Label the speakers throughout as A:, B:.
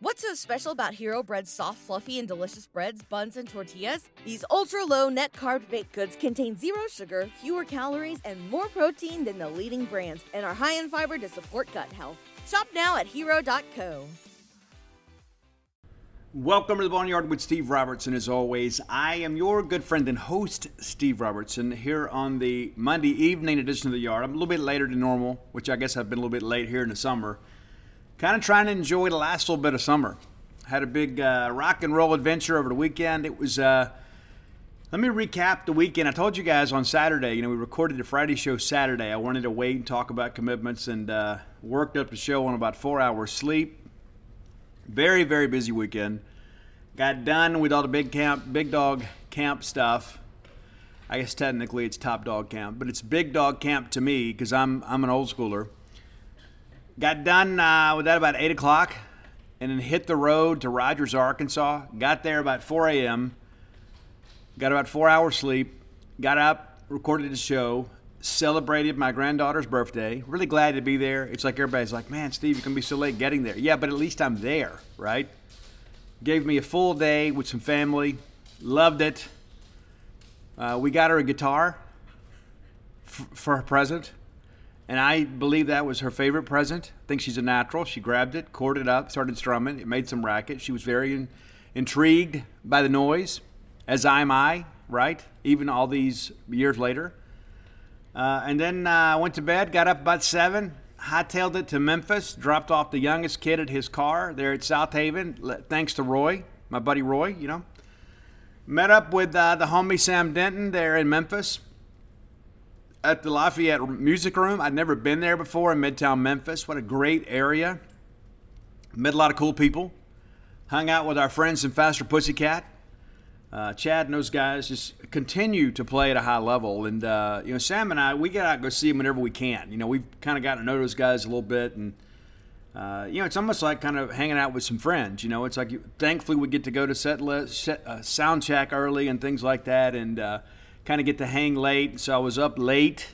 A: What's so special about Hero Bread's soft, fluffy, and delicious breads, buns, and tortillas? These ultra low net carb baked goods contain zero sugar, fewer calories, and more protein than the leading brands, and are high in fiber to support gut health. Shop now at hero.co.
B: Welcome to the Boneyard with Steve Robertson. As always, I am your good friend and host, Steve Robertson, here on the Monday evening edition of the Yard. I'm a little bit later than normal, which I guess I've been a little bit late here in the summer kind of trying to enjoy the last little bit of summer. Had a big uh, rock and roll adventure over the weekend. It was. Uh, let me recap the weekend. I told you guys on Saturday. You know, we recorded the Friday show Saturday. I wanted to wait and talk about commitments, and uh, worked up the show on about four hours sleep. Very very busy weekend. Got done with all the big camp, big dog camp stuff. I guess technically it's top dog camp, but it's big dog camp to me because I'm I'm an old schooler. Got done uh, with that about 8 o'clock and then hit the road to Rogers, Arkansas. Got there about 4 a.m. Got about four hours sleep. Got up, recorded the show, celebrated my granddaughter's birthday. Really glad to be there. It's like everybody's like, man, Steve, you're going to be so late getting there. Yeah, but at least I'm there, right? Gave me a full day with some family. Loved it. Uh, we got her a guitar f- for her present. And I believe that was her favorite present. I think she's a natural. She grabbed it, corded it up, started strumming. It made some racket. She was very in, intrigued by the noise, as I am I, right? Even all these years later. Uh, and then I uh, went to bed, got up about 7, hightailed it to Memphis, dropped off the youngest kid at his car there at South Haven, thanks to Roy, my buddy Roy, you know. Met up with uh, the homie Sam Denton there in Memphis at the Lafayette Music Room. I'd never been there before in Midtown Memphis. What a great area. Met a lot of cool people. Hung out with our friends in Faster Pussycat. Uh, Chad and those guys just continue to play at a high level. And, uh, you know, Sam and I, we get out and go see them whenever we can. You know, we've kind of gotten to know those guys a little bit. And, uh, you know, it's almost like kind of hanging out with some friends. You know, it's like, thankfully, we get to go to set, list, set uh, sound check early and things like that. And, uh, kind of get to hang late. So I was up late,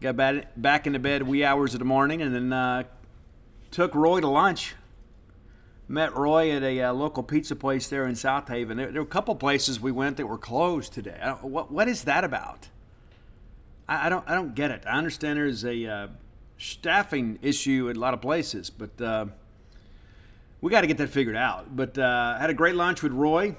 B: got back into bed wee hours of the morning, and then uh, took Roy to lunch. Met Roy at a uh, local pizza place there in South Haven. There, there, were a couple places we went that were closed today. what what is that about? I, I, don't I don't get it. I understand there's a uh, staffing issue at a lot of places, but uh, we got to get that figured out. But uh, had a great lunch with Roy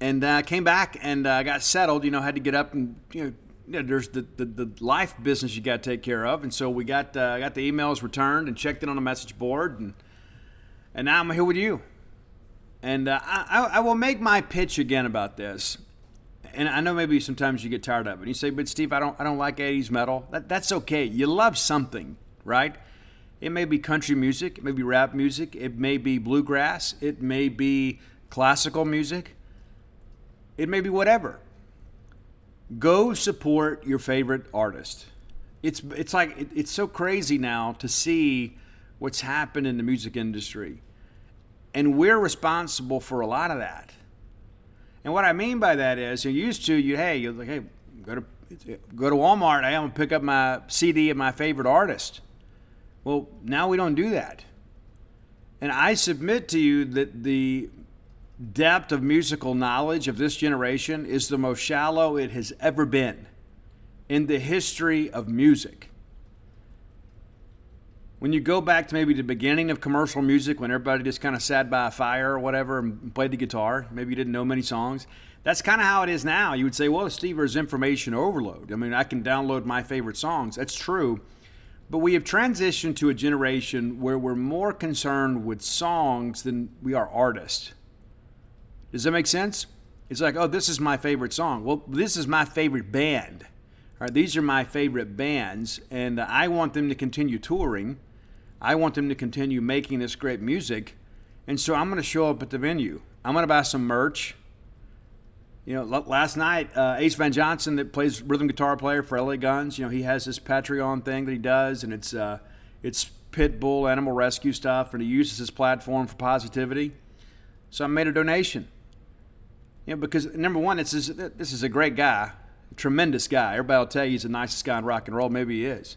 B: and uh, came back and uh, got settled. You know, had to get up and you know. You know, there's the, the, the, life business you got to take care of, and so we got uh, got the emails returned and checked in on the message board, and and now I'm here with you, and uh, I, I will make my pitch again about this, and I know maybe sometimes you get tired of it. And you say, but Steve, I don't I don't like '80s metal. That, that's okay. You love something, right? It may be country music, it may be rap music, it may be bluegrass, it may be classical music. It may be whatever. Go support your favorite artist. It's it's like it, it's so crazy now to see what's happened in the music industry. And we're responsible for a lot of that. And what I mean by that is, you used to, you hey, you're like, hey, go to go to Walmart. I'm gonna pick up my CD of my favorite artist. Well, now we don't do that. And I submit to you that the depth of musical knowledge of this generation is the most shallow it has ever been in the history of music. When you go back to maybe the beginning of commercial music, when everybody just kind of sat by a fire or whatever and played the guitar, maybe you didn't know many songs. That's kind of how it is now. You would say, well, Steve, there's information overload. I mean, I can download my favorite songs. That's true. But we have transitioned to a generation where we're more concerned with songs than we are artists. Does that make sense? It's like, oh, this is my favorite song. Well, this is my favorite band. All right, these are my favorite bands, and I want them to continue touring. I want them to continue making this great music. And so I'm going to show up at the venue. I'm going to buy some merch. You know, last night, uh, Ace Von Johnson, that plays rhythm guitar player for LA Guns, you know, he has this Patreon thing that he does, and it's uh, it's pit bull animal rescue stuff, and he uses his platform for positivity. So I made a donation. You know, because number one, this is this is a great guy, a tremendous guy. Everybody will tell you he's the nicest guy in rock and roll. Maybe he is,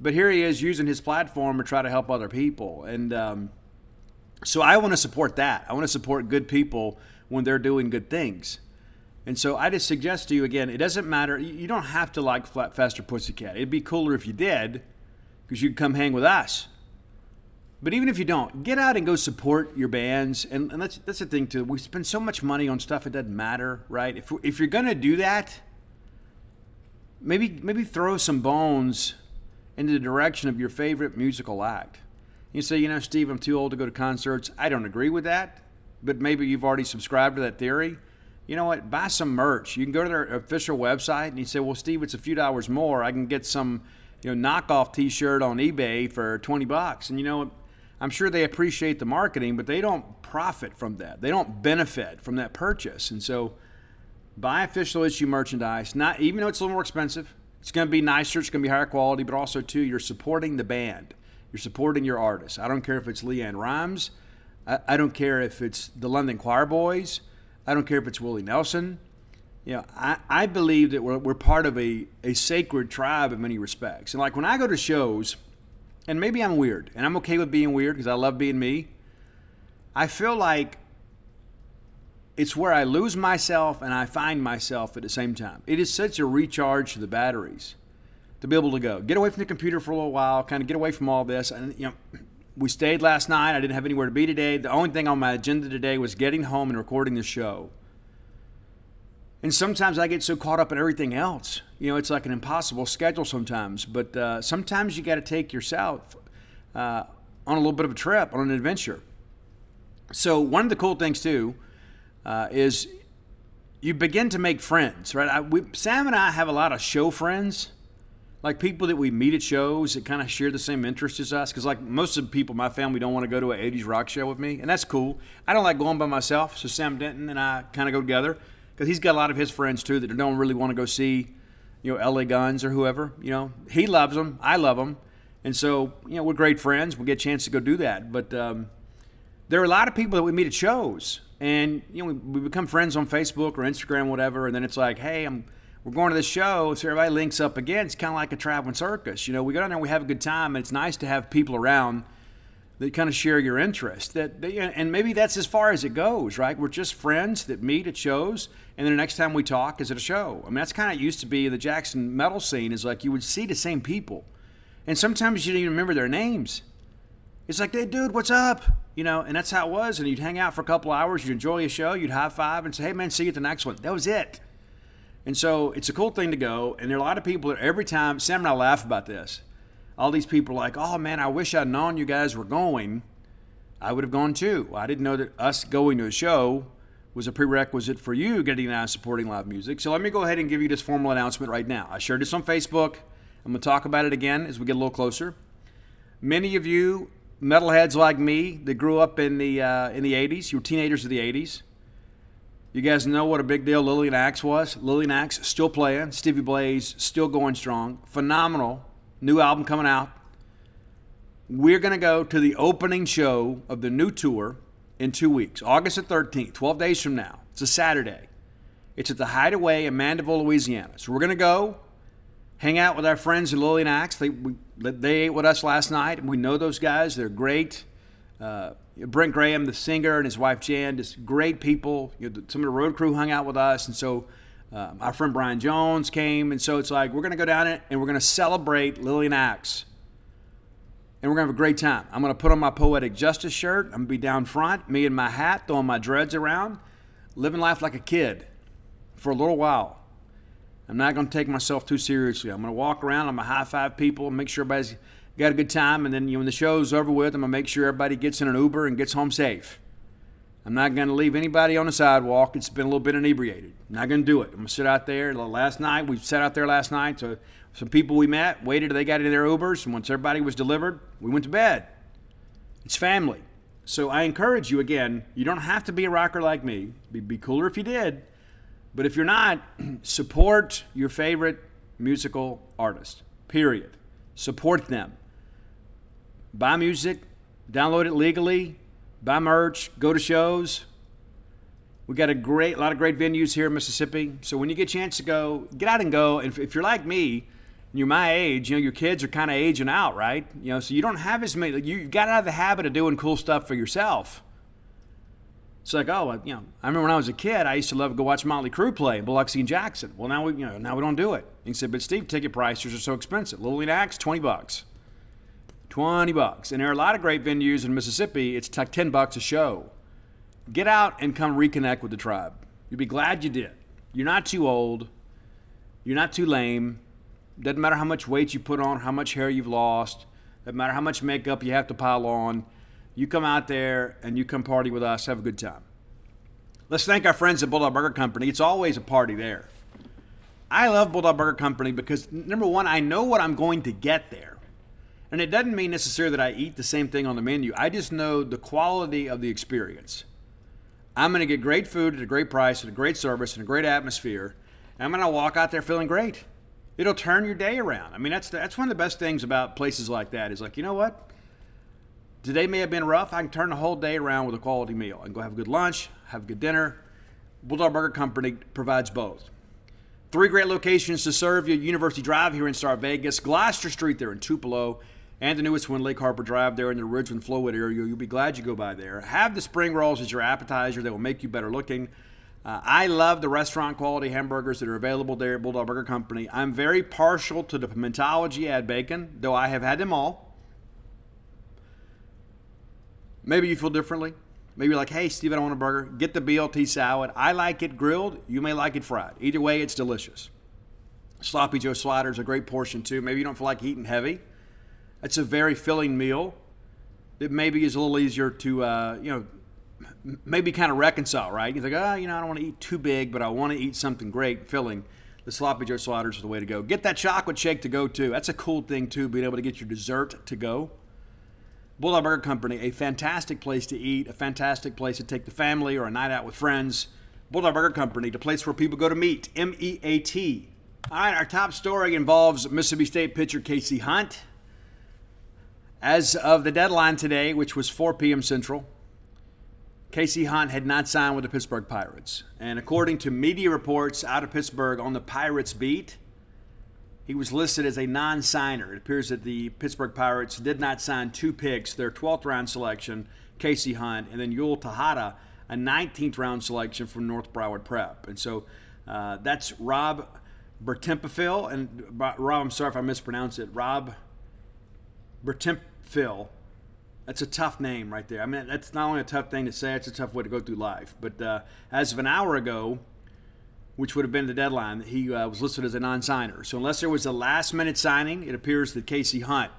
B: but here he is using his platform to try to help other people, and um, so I want to support that. I want to support good people when they're doing good things. And so I just suggest to you again, it doesn't matter. You don't have to like Faster Pussycat. It'd be cooler if you did, because you'd come hang with us. But even if you don't, get out and go support your bands. And, and that's that's the thing too. We spend so much money on stuff it doesn't matter, right? If if you're gonna do that, maybe maybe throw some bones in the direction of your favorite musical act. You say, you know, Steve, I'm too old to go to concerts. I don't agree with that, but maybe you've already subscribed to that theory you know what? Buy some merch. You can go to their official website and you say, well, Steve, it's a few dollars more. I can get some, you know, knockoff T-shirt on eBay for twenty bucks. And you know, I'm sure they appreciate the marketing, but they don't profit from that. They don't benefit from that purchase. And so, buy official issue merchandise. Not even though it's a little more expensive. It's going to be nicer. It's going to be higher quality, but also too, you're supporting the band. You're supporting your artist. I don't care if it's LeAnn Rimes. I, I don't care if it's the London Choir Boys. I don't care if it's Willie Nelson. You know, I, I believe that we're, we're part of a, a sacred tribe in many respects. And like when I go to shows, and maybe I'm weird, and I'm okay with being weird because I love being me, I feel like it's where I lose myself and I find myself at the same time. It is such a recharge to the batteries to be able to go get away from the computer for a little while, kind of get away from all this. And you know, we stayed last night. I didn't have anywhere to be today. The only thing on my agenda today was getting home and recording the show. And sometimes I get so caught up in everything else. You know, it's like an impossible schedule sometimes. But uh, sometimes you got to take yourself uh, on a little bit of a trip, on an adventure. So one of the cool things too uh, is you begin to make friends, right? I, we, Sam and I have a lot of show friends like people that we meet at shows that kind of share the same interests as us. Because like most of the people, in my family don't want to go to an '80s rock show with me, and that's cool. I don't like going by myself, so Sam Denton and I kind of go together because he's got a lot of his friends too that don't really want to go see, you know, LA Guns or whoever. You know, he loves them, I love them, and so you know we're great friends. We get a chance to go do that, but um, there are a lot of people that we meet at shows, and you know we, we become friends on Facebook or Instagram, or whatever, and then it's like, hey, I'm we're going to the show, so everybody links up again. It's kind of like a traveling circus. You know, we go down there, we have a good time, and it's nice to have people around that kind of share your interest. That they, and maybe that's as far as it goes, right? We're just friends that meet at shows, and then the next time we talk is at a show. I mean, that's kind of used to be the Jackson metal scene. Is like you would see the same people, and sometimes you didn't even remember their names. It's like, hey, dude, what's up? You know, and that's how it was. And you'd hang out for a couple hours, you'd enjoy a show, you'd high five, and say, hey, man, see you at the next one. That was it. And so it's a cool thing to go. And there are a lot of people that every time, Sam and I laugh about this. All these people are like, oh man, I wish I'd known you guys were going. I would have gone too. I didn't know that us going to a show was a prerequisite for you getting out and supporting live music. So let me go ahead and give you this formal announcement right now. I shared this on Facebook. I'm going to talk about it again as we get a little closer. Many of you metalheads like me that grew up in the uh, in the 80s, you were teenagers of the 80s. You guys know what a big deal Lillian Axe was. Lillian Axe still playing. Stevie Blaze still going strong. Phenomenal. New album coming out. We're going to go to the opening show of the new tour in two weeks, August the 13th, 12 days from now. It's a Saturday. It's at the Hideaway in Mandeville, Louisiana. So we're going to go hang out with our friends at Lillian Axe. They, we, they ate with us last night. And we know those guys. They're great. Uh, Brent Graham, the singer, and his wife Jan, just great people. You know, some of the road crew hung out with us, and so uh, my friend Brian Jones came, and so it's like we're going to go down it and we're going to celebrate Lillian Axe, and we're going to have a great time. I'm going to put on my poetic justice shirt. I'm going to be down front, me and my hat, throwing my dreads around, living life like a kid for a little while. I'm not going to take myself too seriously. I'm going to walk around. I'm going to high five people, make sure everybody's got a good time, and then you know, when the show's over with, I'm gonna make sure everybody gets in an Uber and gets home safe. I'm not gonna leave anybody on the sidewalk that's been a little bit inebriated. I'm not gonna do it. I'm gonna sit out there. Last night we sat out there last night, so Some people we met waited till they got into their Ubers, and once everybody was delivered, we went to bed. It's family. So I encourage you again, you don't have to be a rocker like me. Be, be cooler if you did. But if you're not, support your favorite musical artist, period. Support them. Buy music, download it legally, buy merch, go to shows. We got a great, a lot of great venues here in Mississippi. So when you get a chance to go, get out and go. And if, if you're like me, you're my age, you know, your kids are kind of aging out, right? You know, so you don't have as many. You've got out of the habit of doing cool stuff for yourself. It's like, oh, you know, I remember when I was a kid, I used to love to go watch Motley Crue play in Biloxi and Jackson. Well, now we, you know, now we don't do it. he said, but Steve, ticket prices are so expensive. Lillian Axe, twenty bucks. 20 bucks. And there are a lot of great venues in Mississippi. It's like 10 bucks a show. Get out and come reconnect with the tribe. You'll be glad you did. You're not too old. You're not too lame. Doesn't matter how much weight you put on, how much hair you've lost. Doesn't matter how much makeup you have to pile on. You come out there and you come party with us. Have a good time. Let's thank our friends at Bulldog Burger Company. It's always a party there. I love Bulldog Burger Company because, number one, I know what I'm going to get there. And it doesn't mean necessarily that I eat the same thing on the menu. I just know the quality of the experience. I'm going to get great food at a great price, at a great service, and a great atmosphere. And I'm going to walk out there feeling great. It'll turn your day around. I mean, that's that's one of the best things about places like that. Is like, you know what? Today may have been rough. I can turn the whole day around with a quality meal. Can go have a good lunch, have a good dinner. Bulldog Burger Company provides both. Three great locations to serve you: University Drive here in Star Vegas, Gloster Street there in Tupelo, and the newest one, Lake Harbor Drive there in the Ridgeland Flowood area. You'll be glad you go by there. Have the spring rolls as your appetizer. They will make you better looking. Uh, I love the restaurant quality hamburgers that are available there at Bulldog Burger Company. I'm very partial to the pimentology add bacon, though I have had them all. Maybe you feel differently. Maybe you're like, hey, Steve, I want a burger. Get the BLT salad. I like it grilled. You may like it fried. Either way, it's delicious. Sloppy Joe sliders, a great portion too. Maybe you don't feel like eating heavy. It's a very filling meal. It maybe is a little easier to, uh, you know, maybe kind of reconcile, right? You're like, oh, you know, I don't want to eat too big, but I want to eat something great, filling. The sloppy Joe sliders is the way to go. Get that chocolate shake to go too. That's a cool thing too, being able to get your dessert to go. Bulldog Burger Company, a fantastic place to eat, a fantastic place to take the family or a night out with friends. Bulldog Burger Company, the place where people go to meet. M E A T. All right, our top story involves Mississippi State pitcher Casey Hunt. As of the deadline today, which was 4 p.m. Central, Casey Hunt had not signed with the Pittsburgh Pirates. And according to media reports out of Pittsburgh on the Pirates beat, he was listed as a non signer. It appears that the Pittsburgh Pirates did not sign two picks, their 12th round selection, Casey Hunt, and then Yul Tahada, a 19th round selection from North Broward Prep. And so uh, that's Rob Biertempfel. And Rob, I'm sorry if I mispronounce it. Rob Biertempfel that's a tough name right there. I mean, that's not only a tough thing to say, it's a tough way to go through life. But uh, as of an hour ago, which would have been the deadline, he uh, was listed as a non signer. So, unless there was a last minute signing, it appears that Casey Hunt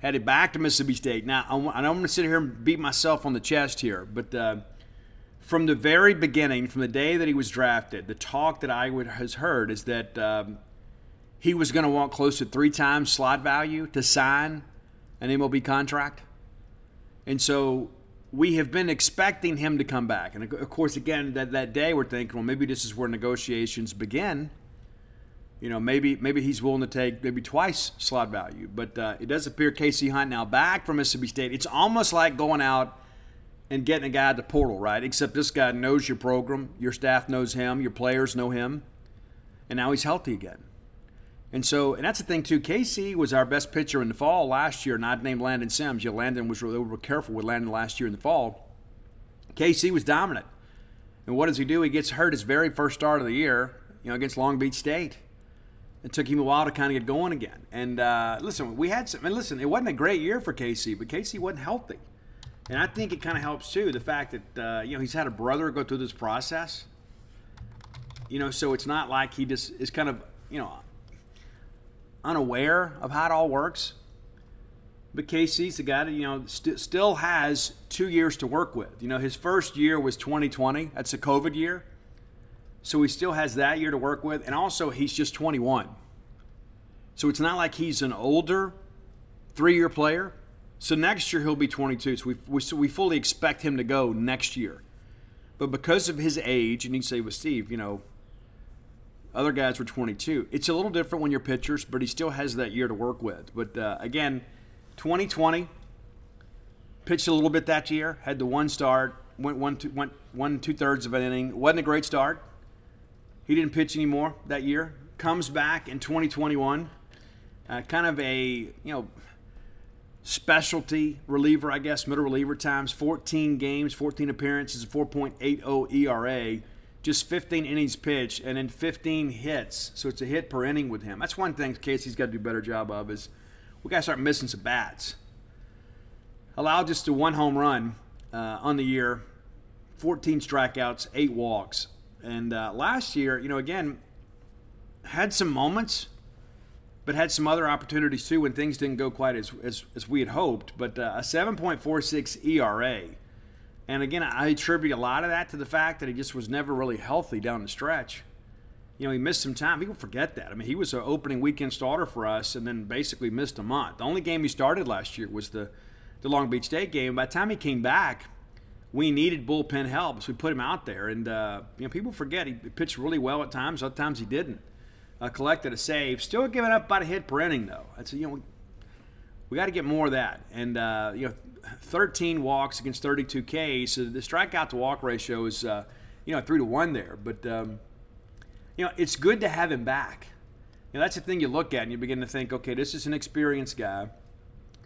B: headed back to Mississippi State. Now, I don't want to sit here and beat myself on the chest here, but uh, from the very beginning, from the day that he was drafted, the talk that I would, has heard is that um, he was going to want close to three times slot value to sign an MLB contract. And so we have been expecting him to come back. And of course, again, that, that day we're thinking, well, maybe this is where negotiations begin. You know, maybe maybe he's willing to take maybe twice slot value. But uh, it does appear Casey Hunt now back from Mississippi State. It's almost like going out and getting a guy at the portal, right? Except this guy knows your program, your staff knows him, your players know him, and now he's healthy again. And so, and that's the thing too. KC was our best pitcher in the fall last year, not named Landon Sims. Know, Landon was really, were careful with Landon last year in the fall. KC was dominant. And what does he do? He gets hurt his very first start of the year, you know, against Long Beach State. It took him a while to kind of get going again. And uh, listen, we had some. And listen, it wasn't a great year for KC, but KC wasn't healthy. And I think it kind of helps too the fact that uh, you know he's had a brother go through this process. You know, so it's not like he just is kind of you know unaware of how it all works. But Casey's the guy that, you know, st- still has two years to work with. You know, his first year was 2020. That's a COVID year. So he still has that year to work with. And also, he's just 21. So it's not like he's an older three year player. So next year he'll be 22. So we, we, so we fully expect him to go next year. But because of his age, and you say with Steve, you know, other guys were 22. It's a little different when you're pitchers, but he still has that year to work with. But uh, again, 2020, pitched a little bit that year, had the one start, went one two, went one two thirds of an inning. wasn't a great start. He didn't pitch anymore that year. Comes back in 2021, uh, kind of a you know specialty reliever, I guess, middle reliever times. 14 games, 14 appearances, 4.80 ERA, just 15 innings pitched, and then 15 hits. So it's a hit per inning with him. That's one thing Casey's got to do a better job of is we got to start missing some bats. Allowed just a one home run uh, on the year, 14 strikeouts, eight walks. And uh, last year, you know, again, had some moments, but had some other opportunities too when things didn't go quite as, as, as we had hoped. But uh, a 7.46 ERA. And again, I attribute a lot of that to the fact that he just was never really healthy down the stretch. You know, he missed some time. People forget that. I mean, he was an opening weekend starter for us and then basically missed a month. The only game he started last year was the, the Long Beach State game. By the time he came back, we needed bullpen help, so we put him out there. And uh, you know, people forget he pitched really well at times. Other times he didn't. Uh, collected a save, still giving up about a hit per inning though. That's you know, we, got to get more of that. And uh, you know, 13 walks against 32 K, so the strikeout to walk ratio is uh, you know three to one there. But um, you know, it's good to have him back. You know, that's the thing you look at and you begin to think, okay, this is an experienced guy.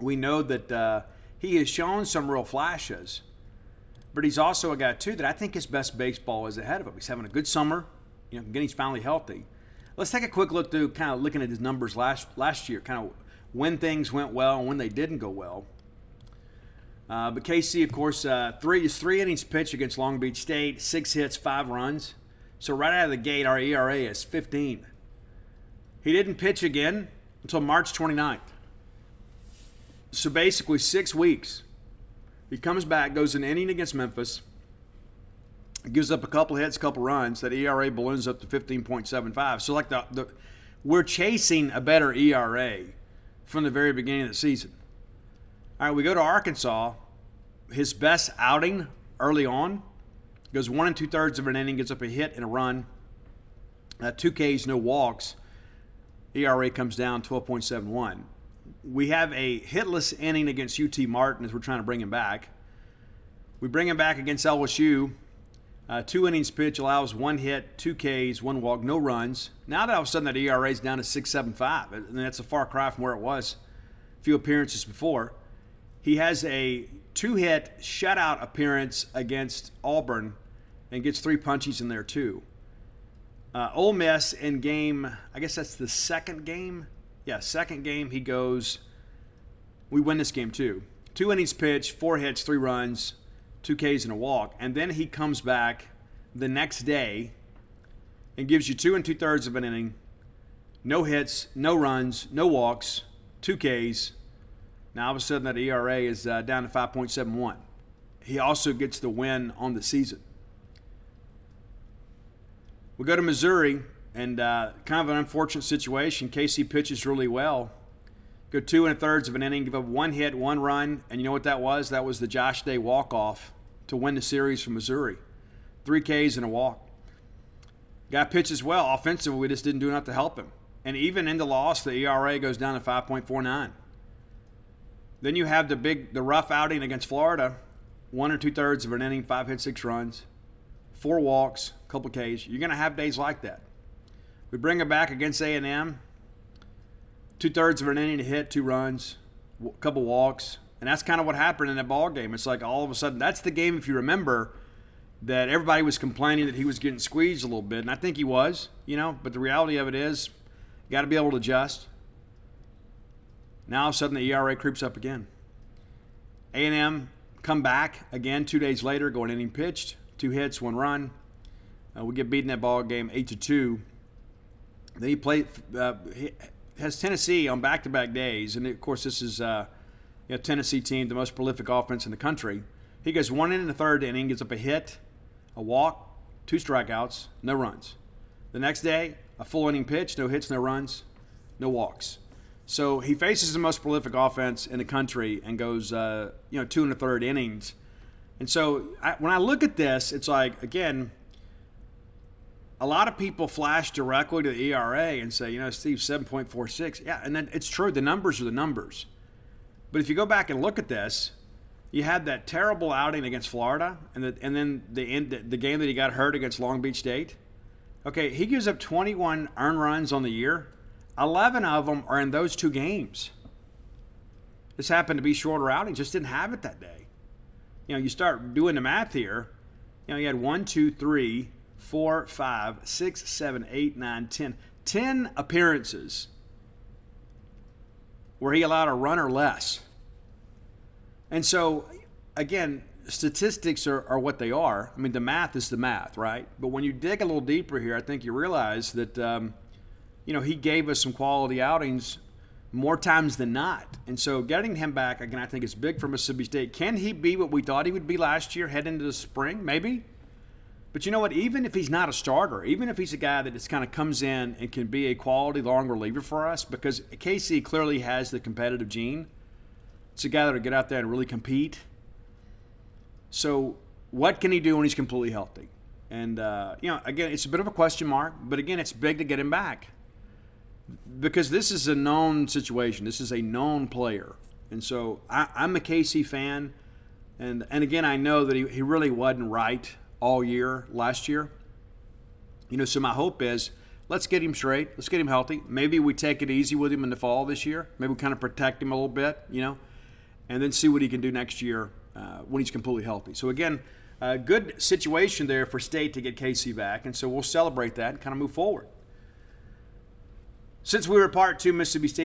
B: We know that uh, he has shown some real flashes but he's also a guy too that I think his best baseball is ahead of him. He's having a good summer. You know, again, he's finally healthy. Let's take a quick look through kind of looking at his numbers last last year, kind of when things went well and when they didn't go well. Uh, but KC, of course, uh, three is three innings pitched against Long Beach State, six hits, five runs. So right out of the gate, our ERA is 15. He didn't pitch again until March 29th. So basically, six weeks he comes back, goes an inning against Memphis, gives up a couple hits, a couple runs. That ERA balloons up to 15.75. So, like the, the we're chasing a better ERA from the very beginning of the season. All right, we go to Arkansas. His best outing early on goes one and two thirds of an inning, gets up a hit and a run. Uh, two Ks, no walks. ERA comes down 12.71 we have a hitless inning against UT Martin as we're trying to bring him back. We bring him back against LSU. Uh, two innings pitch allows one hit, two Ks, one walk, no runs. Now that all of a sudden that ERA is down to 6.75, and that's a far cry from where it was a few appearances before. He has a two-hit shutout appearance against Auburn and gets three punchies in there too. Uh, Ole Miss in game, I guess that's the second game yeah, second game he goes. We win this game too. Two innings pitched, four hits, three runs, two Ks and a walk, and then he comes back the next day and gives you two and two thirds of an inning, no hits, no runs, no walks, two Ks. Now all of a sudden that ERA is uh, down to 5.71. He also gets the win on the season. We go to Missouri. And uh, kind of an unfortunate situation. KC pitches really well. Go two and a thirds of an inning, give up one hit, one run, and you know what that was? That was the Josh Day walk off to win the series from Missouri. Three Ks and a walk. Guy pitches well. Offensively, we just didn't do enough to help him. And even in the loss, the ERA goes down to 5.49. Then you have the big, the rough outing against Florida. One or two thirds of an inning, five hits, six runs, four walks, a couple Ks. You're going to have days like that. We bring him back against A&M. Two thirds of an inning to hit, two runs, a couple walks, and that's kind of what happened in that ball game. It's like all of a sudden that's the game. If you remember, that everybody was complaining that he was getting squeezed a little bit, and I think he was, you know. But the reality of it is, you got to be able to adjust. Now all of a sudden the ERA creeps up again. A&M come back again two days later, going inning pitched, two hits, one run. Uh, we get beaten in that ball game eight to two. Then he played. Uh, has Tennessee on back-to-back days, and of course this is uh, you know, Tennessee team, the most prolific offense in the country. He goes one in the third inning, gets up a hit, a walk, two strikeouts, no runs. The next day, a full inning pitch, no hits, no runs, no walks. So he faces the most prolific offense in the country and goes, uh, you know, two and a third innings. And so I, when I look at this, it's like again, a lot of people flash directly to the ERA and say, you know, Steve, seven point four six. Yeah, and then it's true. The numbers are the numbers. But if you go back and look at this, you had that terrible outing against Florida, and the, and then the end, the game that he got hurt against Long Beach State. Okay, he gives up 21 earned runs on the year. 11 of them are in those two games. This happened to be shorter outings, just didn't have it that day. You know, you start doing the math here. You know, you had one, two, three, four, five, six, seven, eight, nine, ten. Ten appearances where he allowed a run or less. And so, again, statistics are, are what they are. I mean, the math is the math, right? But when you dig a little deeper here, I think you realize that, um, you know, he gave us some quality outings more times than not. And so getting him back, again, I think is big for Mississippi State. Can he be what we thought he would be last year, head into the spring? Maybe. But you know what? Even if he's not a starter, even if he's a guy that just kind of comes in and can be a quality long reliever for us, because KC clearly has the competitive gene. It's a guy that'll get out there and really compete. So, what can he do when he's completely healthy? And, uh, you know, again, it's a bit of a question mark, but again, it's big to get him back because this is a known situation. This is a known player. And so I, am a KC fan. And, and again, I know that he, he really wasn't right all year last year. You know, so my hope is let's get him straight. Let's get him healthy. Maybe we take it easy with him in the fall this year. Maybe we kind of protect him a little bit, you know, and then see what he can do next year uh, when he's completely healthy. So, again, a good situation there for State to get Casey back. And so we'll celebrate that and kind of move forward. Since we were part two, Mississippi State.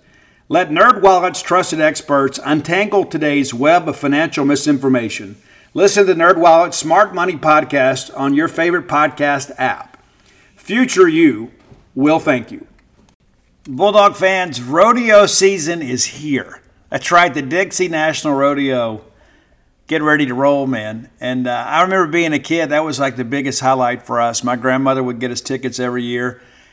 B: Let NerdWallet's trusted experts untangle today's web of financial misinformation. Listen to NerdWallet's Smart Money podcast on your favorite podcast app. Future you will thank you. Bulldog fans, rodeo season is here. That's right, the Dixie National Rodeo. Get ready to roll, man. And uh, I remember being a kid, that was like the biggest highlight for us. My grandmother would get us tickets every year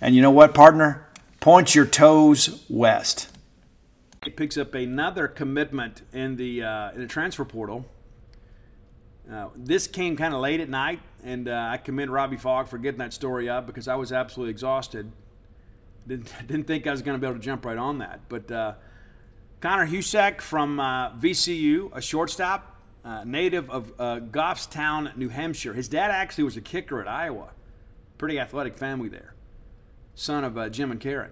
B: and you know what, partner? Point your toes west. State picks up another commitment in the uh, in the transfer portal. Uh, this came kind of late at night, and uh, I commend Robbie Fogg for getting that story up because I was absolutely exhausted. Didn't, didn't think I was going to be able to jump right on that. But uh, Connor Hujsak from uh, VCU, a shortstop, uh, native of uh, Goffstown, New Hampshire. His dad actually was a kicker at Iowa. Pretty athletic family there. Son of Jim and Karen.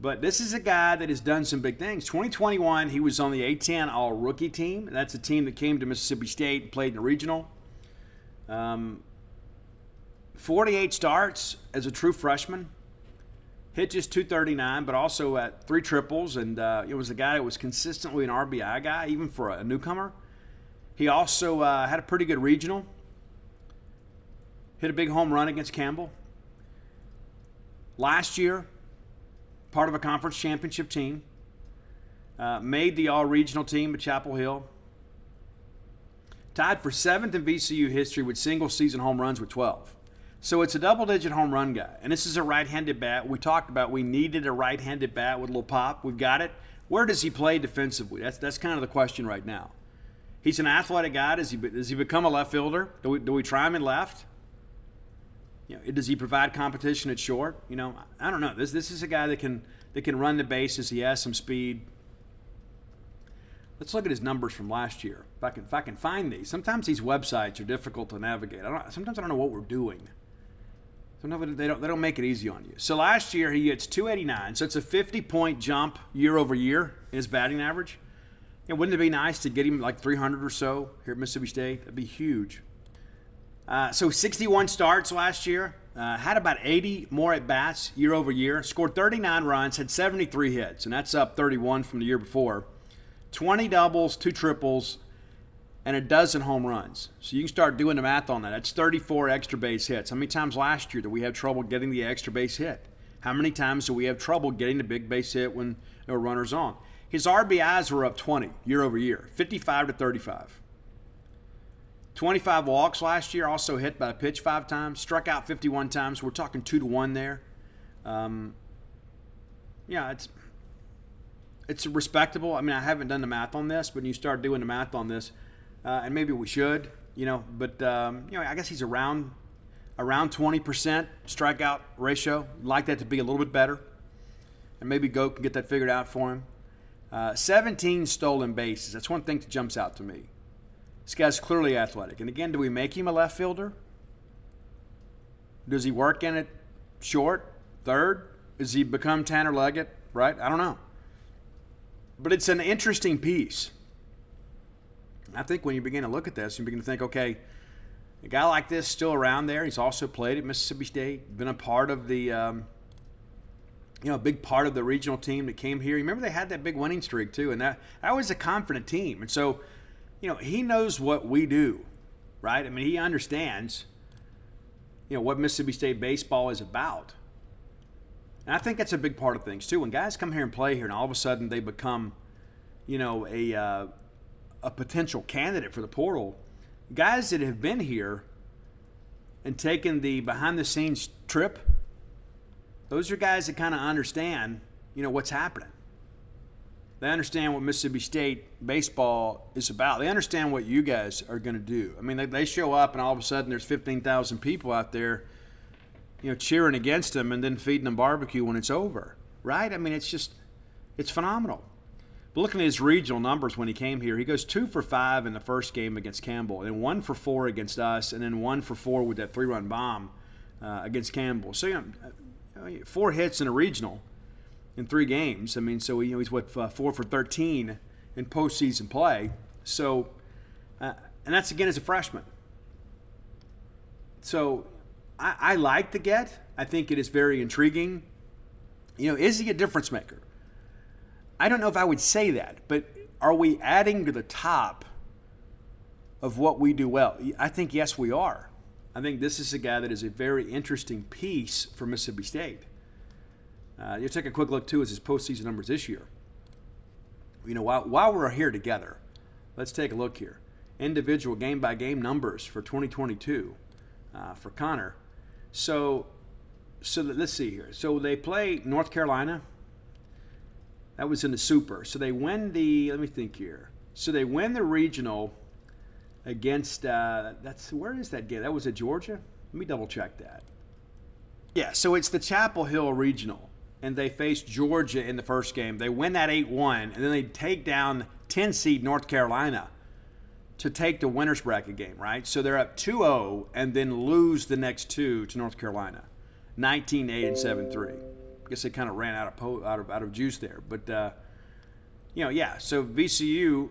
B: But this is a guy that has done some big things. 2021, he was on the A10 All Rookie team. That's a team that came to Mississippi State and played in the regional. Um, 48 starts as a true freshman. Hit just 239, but also at three triples. And uh, it was a guy that was consistently an RBI guy, even for a newcomer. He also uh, had a pretty good regional. Hit a big home run against Campbell. Last year, part of a conference championship team, uh, made the all regional team at Chapel Hill, tied for seventh in VCU history with single season home runs with 12. So it's a double digit home run guy. And this is a right handed bat. We talked about we needed a right handed bat with a little pop. We've got it. Where does he play defensively? That's, that's kind of the question right now. He's an athletic guy. Does he, does he become a left fielder? Do we, do we try him in left? You know, does he provide competition at short? You know, I don't know. This this is a guy that can that can run the bases. He has some speed. Let's look at his numbers from last year. If I can if I can find these. Sometimes these websites are difficult to navigate. I don't, sometimes I don't know what we're doing. Sometimes they don't they don't make it easy on you. So last year he hits 289. So it's a 50 point jump year over year in his batting average. And wouldn't it be nice to get him like 300 or so here at Mississippi State? That'd be huge. Uh, so 61 starts last year. Uh, had about 80 more at bats year over year. Scored 39 runs, had 73 hits, and that's up 31 from the year before. 20 doubles, two triples, and a dozen home runs. So you can start doing the math on that. That's 34 extra base hits. How many times last year did we have trouble getting the extra base hit? How many times do we have trouble getting the big base hit when no runners on? His RBIs were up 20 year over year, 55 to 35. 25 walks last year, also hit by a pitch five times, struck out 51 times. We're talking two to one there. Um, yeah, it's it's respectable. I mean, I haven't done the math on this, but you start doing the math on this, uh, and maybe we should, you know. But um, you know, I guess he's around around 20% strikeout ratio. like that to be a little bit better, and maybe Go can get that figured out for him. Uh, 17 stolen bases. That's one thing that jumps out to me. This guy's clearly athletic. And again, do we make him a left fielder? Does he work in it short, third? Does he become Tanner Leggett? Right? I don't know. But it's an interesting piece. I think when you begin to look at this, you begin to think, okay, a guy like this still around there. He's also played at Mississippi State, been a part of the, um, you know, a big part of the regional team that came here. Remember they had that big winning streak too, and that that was a confident team. And so you know, he knows what we do, right? I mean, he understands, you know, what Mississippi State baseball is about. And I think that's a big part of things too. When guys come here and play here, and all of a sudden they become, you know, a uh, a potential candidate for the portal, guys that have been here and taken the behind the scenes trip, those are guys that kind of understand, you know, what's happening. They understand what Mississippi State baseball is about. They understand what you guys are going to do. I mean, they, they show up and all of a sudden there's 15,000 people out there, you know, cheering against them and then feeding them barbecue when it's over, right? I mean, it's just, it's phenomenal. But looking at his regional numbers when he came here, he goes two for five in the first game against Campbell, and then one for four against us, and then one for four with that three-run bomb uh, against Campbell. So, you know, four hits in a regional in three games. I mean, so you know he's what uh, four for 13 in postseason play. So, uh, and that's again as a freshman. So, I, I like the get. I think it is very intriguing. You know, is he a difference maker? I don't know if I would say that, but are we adding to the top of what we do well? I think yes, we are. I think this is a guy that is a very interesting piece for Mississippi State. Uh, you take a quick look too at his postseason numbers this year. You know, while, while we're here together, let's take a look here. Individual game by game numbers for 2022 uh, for Connor. So, so let's see here. So they play North Carolina. That was in the Super. So they win the. Let me think here. So they win the regional against. Uh, that's where is that game? That was at Georgia. Let me double check that. Yeah. So it's the Chapel Hill Regional, and they face Georgia in the first game. They win that eight one, and then they take down 10 seed North Carolina to take the winners bracket game, right? So they're up 2 0 and then lose the next two to North Carolina 19 8 and 7 3. I guess they kind of ran out of, po- out of, out of juice there. But, uh, you know, yeah, so VCU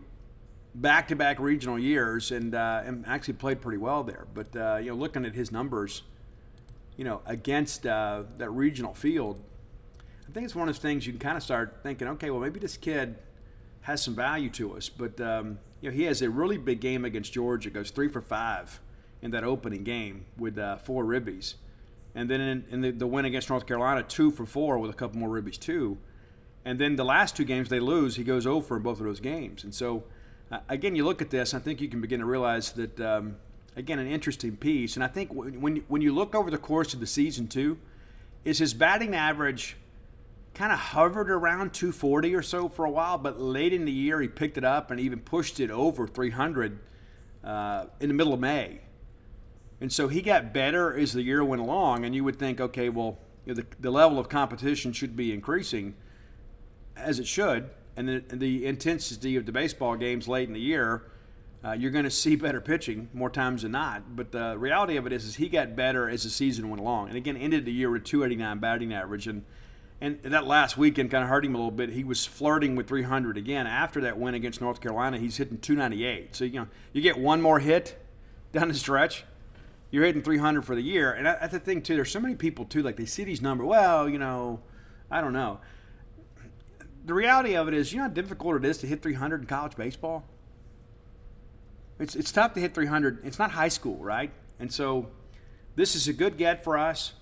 B: back to back regional years and, uh, and actually played pretty well there. But, uh, you know, looking at his numbers, you know, against uh, that regional field, I think it's one of those things you can kind of start thinking, okay, well, maybe this kid has some value to us. But um, you know, he has a really big game against Georgia. Goes three for five in that opening game with uh, four ribbies, and then in, in the, the, win against North Carolina, two for four with a couple more ribbies too. And then the last two games they lose, he goes over in both of those games. And so, uh, again, you look at this, I think you can begin to realize that. Um, again, an interesting piece. And I think when when you look over the course of the season too, is his batting average kind of hovered around 240 or so for a while, but late in the year he picked it up and even pushed it over 300 uh, in the middle of May. And so he got better as the year went along, and you would think, okay, well, you know, the, the level of competition should be increasing, as it should, and the, the intensity of the baseball games late in the year, uh, you're going to see better pitching more times than not. But the reality of it is, is he got better as the season went along, and again ended the year with 289 batting average, and and that last weekend kind of hurt him a little bit. He was flirting with 300 again. After that win against North Carolina, he's hitting 298. So you know, you get one more hit down the stretch, you're hitting 300 for the year. And that's the thing too. There's so many people too, like they see these numbers. Well, you know, I don't know. The reality of it is, you know how difficult it is to hit 300 in college baseball. It's it's tough to hit 300. It's not high school, right? And so, this is a good get for us.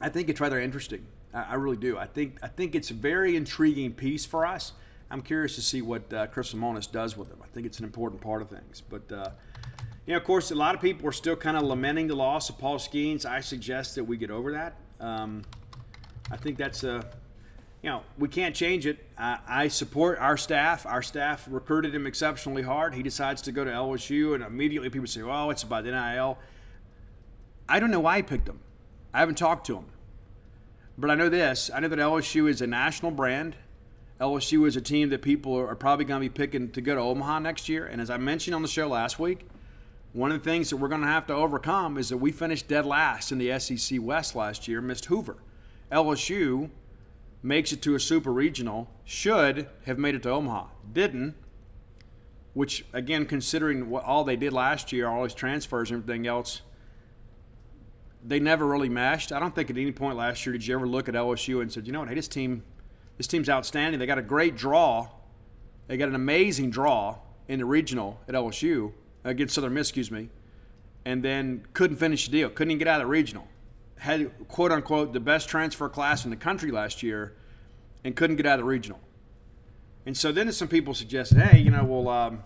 B: I think it's rather interesting. I, really do. I think I think it's a very intriguing piece for us. I'm curious to see what uh, Chris Lemonis does with them. I think it's an important part of things. But uh, you know, of course, a lot of people are still kind of lamenting the loss of Paul Skenes. I suggest that we get over that. Um, I think that's a you know, we can't change it. I, I, support our staff. Our staff recruited him exceptionally hard. He decides to go to LSU, and immediately people say, "Oh, it's about the NIL." I don't know why he picked him. I haven't talked to him. But I know this I know that LSU is a national brand. LSU is a team that people are probably going to be picking to go to Omaha next year. And as I mentioned on the show last week, one of the things that we're going to have to overcome is that we finished dead last in the SEC West last year, missed Hoover. LSU makes it to a super regional, should have made it to Omaha. Didn't, which, again, considering what all they did last year, all these transfers and everything else, they never really meshed. I don't think at any point last year did you ever look at LSU and said, you know what, hey, this team, this team's outstanding. They got a great draw. They got an amazing draw in the regional at LSU against Southern Miss, excuse me, and then couldn't finish the deal. Couldn't even get out of the regional. Had quote unquote the best transfer class in the country last year, and couldn't get out of the regional. And so then some people suggested, hey, you know, well. Um,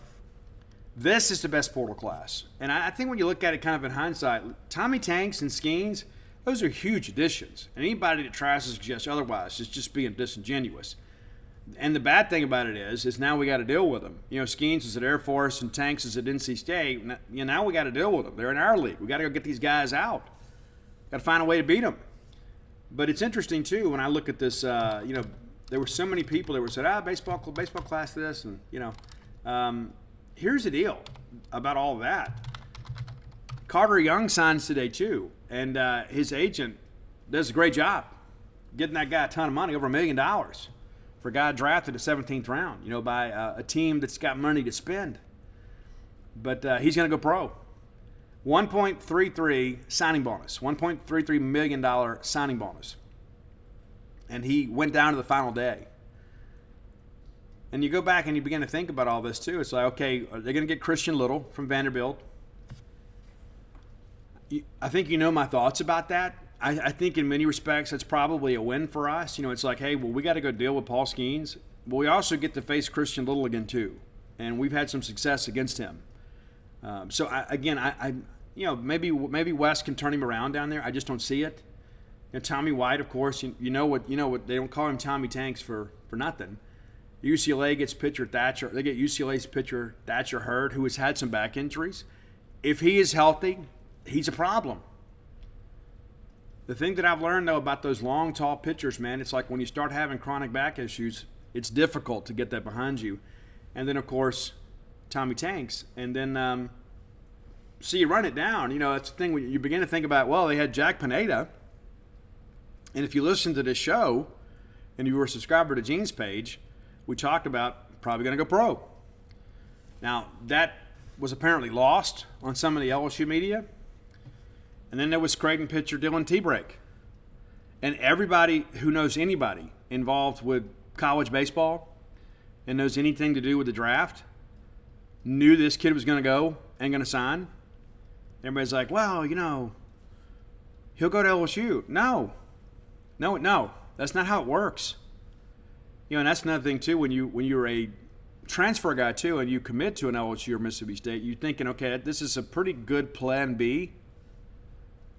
B: this is the best portal class. And I, think when you look at it kind of in hindsight, Tommy Tanks and Skenes, those are huge additions. And anybody that tries to suggest otherwise is just being disingenuous. And the bad thing about it is, is now we got to deal with them. You know, Skenes is at Air Force and Tanks is at NC State. You know, now we got to deal with them. They're in our league. We got to go get these guys out. Got to find a way to beat them. But it's interesting too when I look at this. Uh, you know, there were so many people that were said, ah, baseball, baseball class, this, and you know, um, here's the deal about all that. Carter Young signs today too, and uh, his agent does a great job getting that guy a ton of money, over a million dollars, for a guy drafted the 17th round. You know, by uh, a team that's got money to spend. But uh, he's going to go pro. 1.33 signing bonus, 1.33 million dollar signing bonus, and he went down to the final day. And you go back and you begin to think about all this too. It's like, okay, are they going to get Christian Little from Vanderbilt? I think you know my thoughts about that. I, I, think in many respects that's probably a win for us. You know, it's like, hey, well, we got to go deal with Paul Skenes, but we also get to face Christian Little again too, and we've had some success against him. Um, so I, again, I, I, you know, maybe maybe Wes can turn him around down there. I just don't see it. And Tommy White, of course, you, you know what you know what they don't call him Tommy Tanks for for nothing. UCLA gets pitcher Thatcher. They get UCLA's pitcher Thatcher Hurd, who has had some back injuries. If he is healthy, he's a problem. The thing that I've learned though about those long, tall pitchers, man, it's like when you start having chronic back issues, it's difficult to get that behind you. And then of course, Tommy Tanks, and then um, see you run it down. You know, that's the thing when you begin to think about. Well, they had Jack Pineda, and if you listen to this show, and you were a subscriber to Gene's page, we talked about probably going to go pro. Now that was apparently lost on some of the LSU media. And then there was Creighton pitcher Dylan Tebrake. And everybody who knows anybody involved with college baseball and knows anything to do with the draft knew this kid was going to go and going to sign. Everybody's like, well, you know, he'll go to LSU. No, no, no, that's not how it works. You know, and that's another thing too. When you when you're a transfer guy too, and you commit to an LSU or Mississippi State, you're thinking, okay, this is a pretty good plan B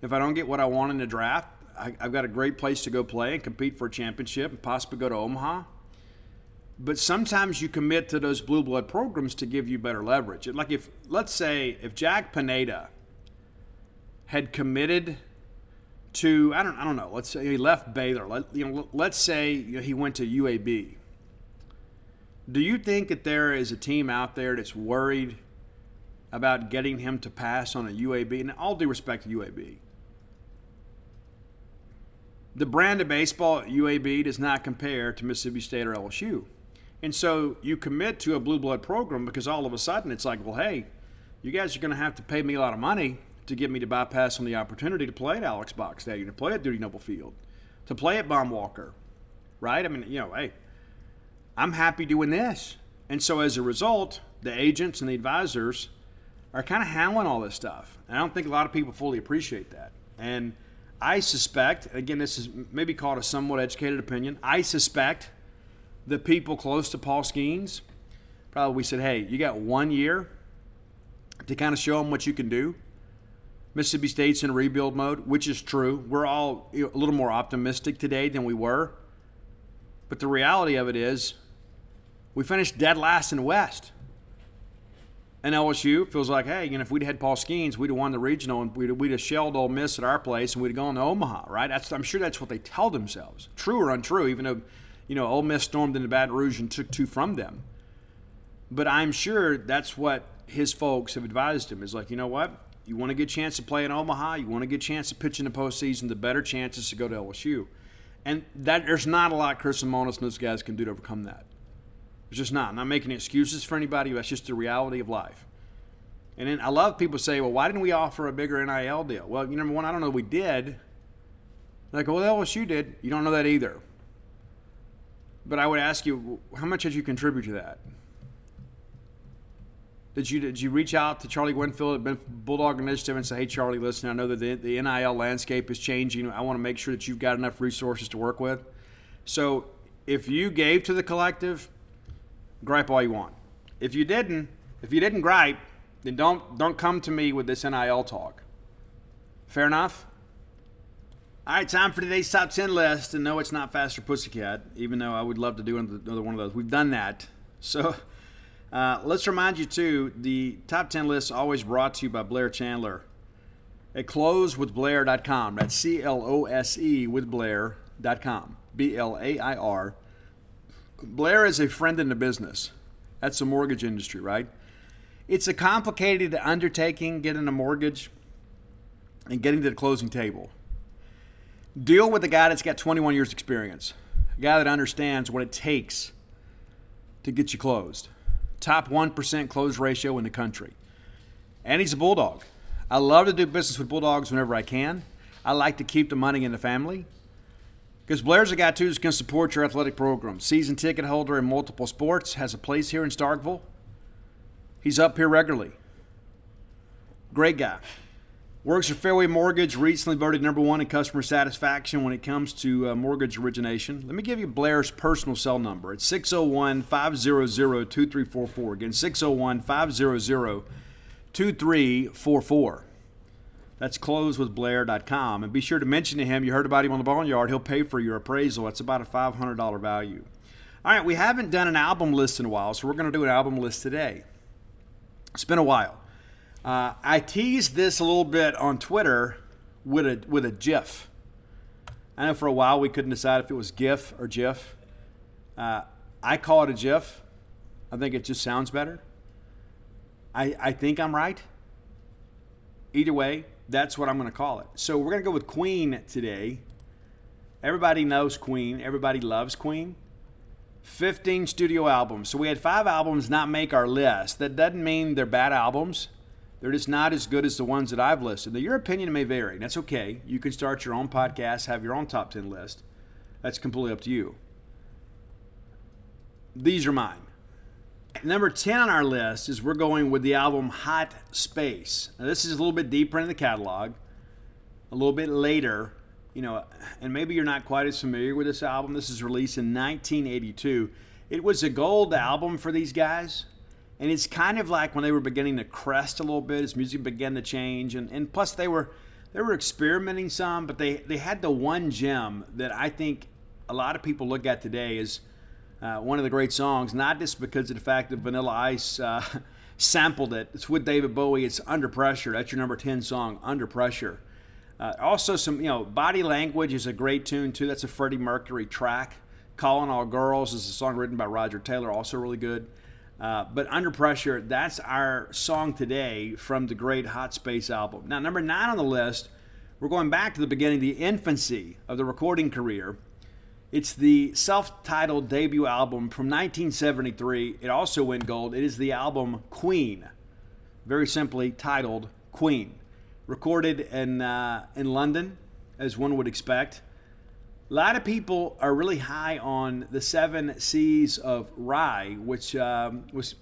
B: if I don't get what I want in the draft, I, have got a great place to go play and compete for a championship and possibly go to Omaha. But sometimes you commit to those blue blood programs to give you better leverage. Like if, let's say, if Jack Pineda had committed to, I don't, I don't know, let's say he left Baylor. Let, you know, let's say he went to UAB. Do you think that there is a team out there that's worried about getting him to pass on a UAB? And all due respect to UAB, the brand of baseball at UAB does not compare to Mississippi State or LSU. And so you commit to a blue blood program because all of a sudden it's like, well, hey, you guys are going to have to pay me a lot of money to get me to bypass on the opportunity to play at Alex Box Stadium, to play at Dudy Noble Field, to play at Baum-Walker, right? I mean, you know, hey, I'm happy doing this. And so as a result, the agents and the advisors are kind of handling all this stuff. And I don't think a lot of people fully appreciate that. And I suspect, again, this is maybe called a somewhat educated opinion. I suspect the people close to Paul Skenes probably said, hey, you got one year to kind of show them what you can do. Mississippi State's in rebuild mode, which is true. We're all a little more optimistic today than we were. But the reality of it is, we finished dead last in the West. And LSU feels like, hey, you know, if we'd had Paul Skenes, we'd have won the regional and we'd, we'd have shelled Ole Miss at our place and we'd have gone to Omaha, right? That's, I'm sure that's what they tell themselves, true or untrue, even though, you know, Ole Miss stormed into Baton Rouge and took two from them. But I'm sure that's what his folks have advised him is like, you know what? You want to get a good chance to play in Omaha, you want to get a good chance to pitch in the postseason, the better chances to go to LSU. And that there's not a lot Chris Lemonis and those guys can do to overcome that. It's just not. I'm not making excuses for anybody. That's just the reality of life. And then I love people say, well, why didn't we offer a bigger NIL deal? Well, you number one, I don't know we did. Like, well, LSU did. You don't know that either. But I would ask you, how much did you contribute to that? Did you did you reach out to Charlie Winfield at Bulldog Initiative and say, hey, Charlie, listen, I know that the, the NIL landscape is changing. I want to make sure that you've got enough resources to work with. So if you gave to the collective, gripe all you want. If you didn't, if you didn't gripe, then don't don't come to me with this NIL talk. Fair enough? All right, time for today's top 10 list. And no, it's not Faster Pussycat, even though I would love to do another one of those. We've done that. So uh, let's remind you, too, the top 10 list is always brought to you by Blair Chandler at closewithblair.com. That's C L O S E with Blair.com. B L A I R Blair is a friend in the business. That's the mortgage industry, right? It's a complicated undertaking getting a mortgage and getting to the closing table. Deal with a guy that's got 21 years experience, a guy that understands what it takes to get you closed. Top 1% close ratio in the country. And he's a bulldog. I love to do business with bulldogs whenever I can. I like to keep the money in the family. Because Blair's a guy too who's going to support your athletic program. Season ticket holder in multiple sports, has a place here in Starkville. He's up here regularly. Great guy. Works for Fairway Mortgage, recently voted number one in customer satisfaction when it comes to uh, mortgage origination. Let me give you Blair's personal cell number. It's 601 500 2344. Again, 601 500 2344. That's closewithblair.com. And be sure to mention to him you heard about him on the Boneyard. He'll pay for your appraisal. It's about a $500 value. All right, we haven't done an album list in a while, so we're going to do an album list today. It's been a while. Uh, I teased this a little bit on Twitter with a with a GIF. I know for a while we couldn't decide if it was GIF or GIF. Uh, I call it a GIF. I think it just sounds better. I, I think I'm right. Either way, that's what I'm going to call it. So we're going to go with Queen today. Everybody knows Queen. Everybody loves Queen. 15 studio albums. So we had five albums not make our list. That doesn't mean they're bad albums. They're just not as good as the ones that I've listed. Now, your opinion may vary. That's okay. You can start your own podcast, have your own top 10 list. That's completely up to you. These are mine. Number 10 on our list is we're going with the album Hot Space. Now, this is a little bit deeper in the catalog, a little bit later, you know, and maybe you're not quite as familiar with this album. This is released in 1982. It was a gold album for these guys, and it's kind of like when they were beginning to crest a little bit as music began to change, and, and plus they were they were experimenting some, but they, they had the one gem that I think a lot of people look at today as – uh, one of the great songs, not just because of the fact that Vanilla Ice uh, sampled it. It's with David Bowie. It's Under Pressure. That's your number 10 song, Under Pressure. Uh, also, some, you know, Body Language is a great tune, too. That's a Freddie Mercury track. Calling All Girls is a song written by Roger Taylor, also really good. Uh, but Under Pressure, that's our song today from the great Hot Space album. Now, number nine on the list, we're going back to the beginning, the infancy of the recording career it's the self titled debut album from 1973. It also went gold. It is the album Queen, very simply titled Queen. Recorded in, uh, in London, as one would expect. A lot of people are really high on the Seven Seas of Rhye, which um, was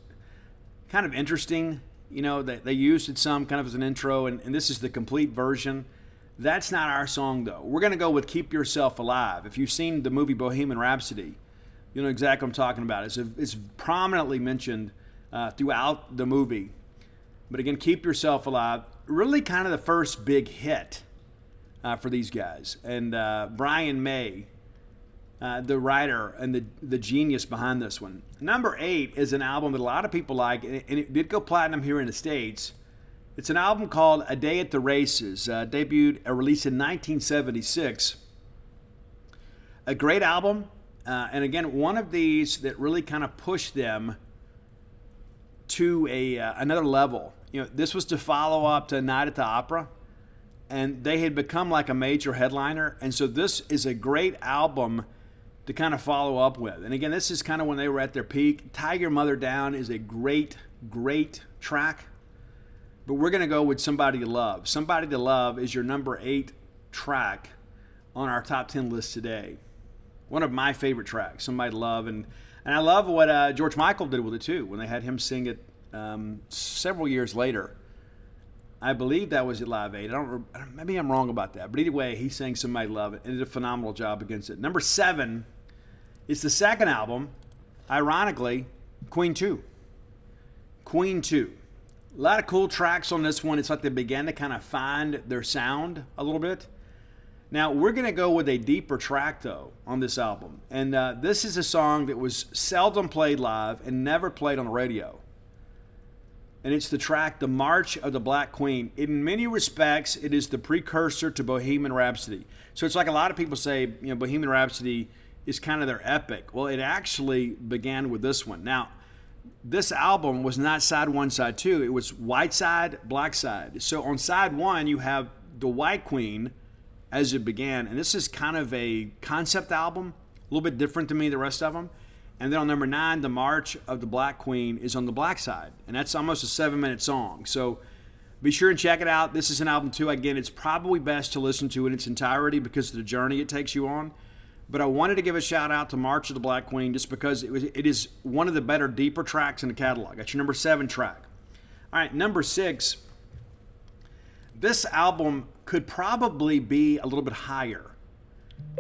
B: kind of interesting. You know, they, they used it some kind of as an intro, and, and this is the complete version. That's not our song, though. We're going to go with Keep Yourself Alive. If you've seen the movie Bohemian Rhapsody, you know exactly what I'm talking about. It's, a, it's prominently mentioned uh, throughout the movie. But again, Keep Yourself Alive, really kind of the first big hit uh, for these guys. And uh, Brian May, uh, the writer and the, the genius behind this one. Number eight is an album that a lot of people like, and it did go platinum here in the States. It's an album called A Day at the Races, uh, debuted, uh, released in 1976. A great album, uh, and again, one of these that really kind of pushed them to a another level. You know, this was to follow up to Night at the Opera, and they had become like a major headliner, and so this is a great album to kind of follow up with. And again, this is kind of when they were at their peak. Your Mother Down is a great, great track but we're going to go with Somebody to Love. Somebody to Love is your number eight track on our top 10 list today. One of my favorite tracks, Somebody to Love. And, and I love what uh, George Michael did with it too when they had him sing it um, several years later. I believe that was at Live Aid. I don't. Maybe I'm wrong about that. But either way, he sang "Somebody Love It" and did a phenomenal job against it. Number seven is the second album, ironically, Queen Two. Queen Two. A lot of cool tracks on this one. It's like they began to kind of find their sound a little bit. Now, we're to go with a deeper track, though, on this album. And uh, this is a song that was seldom played live and never played on the radio. And it's the track The March of the Black Queen. In many respects, it is the precursor to Bohemian Rhapsody. So it's like a lot of people say, you know, Bohemian Rhapsody is kind of their epic. Well, it actually began with this one. Now, this album was not side one, side two. It was white side, black side. So on side one, you have the White Queen as it began, and this is kind of a concept album, a little bit different to me the rest of them. And then on number nine, the March of the Black Queen is on the black side, and that's almost a seven-minute song. So be sure and check it out. This is an album too. Again, it's probably best to listen to in its entirety because of the journey it takes you on. But I wanted to give a shout out to March of the Black Queen just because it, was, it is one of the better, deeper tracks in the catalog. That's your number seven track. All right, number six. This album could probably be a little bit higher.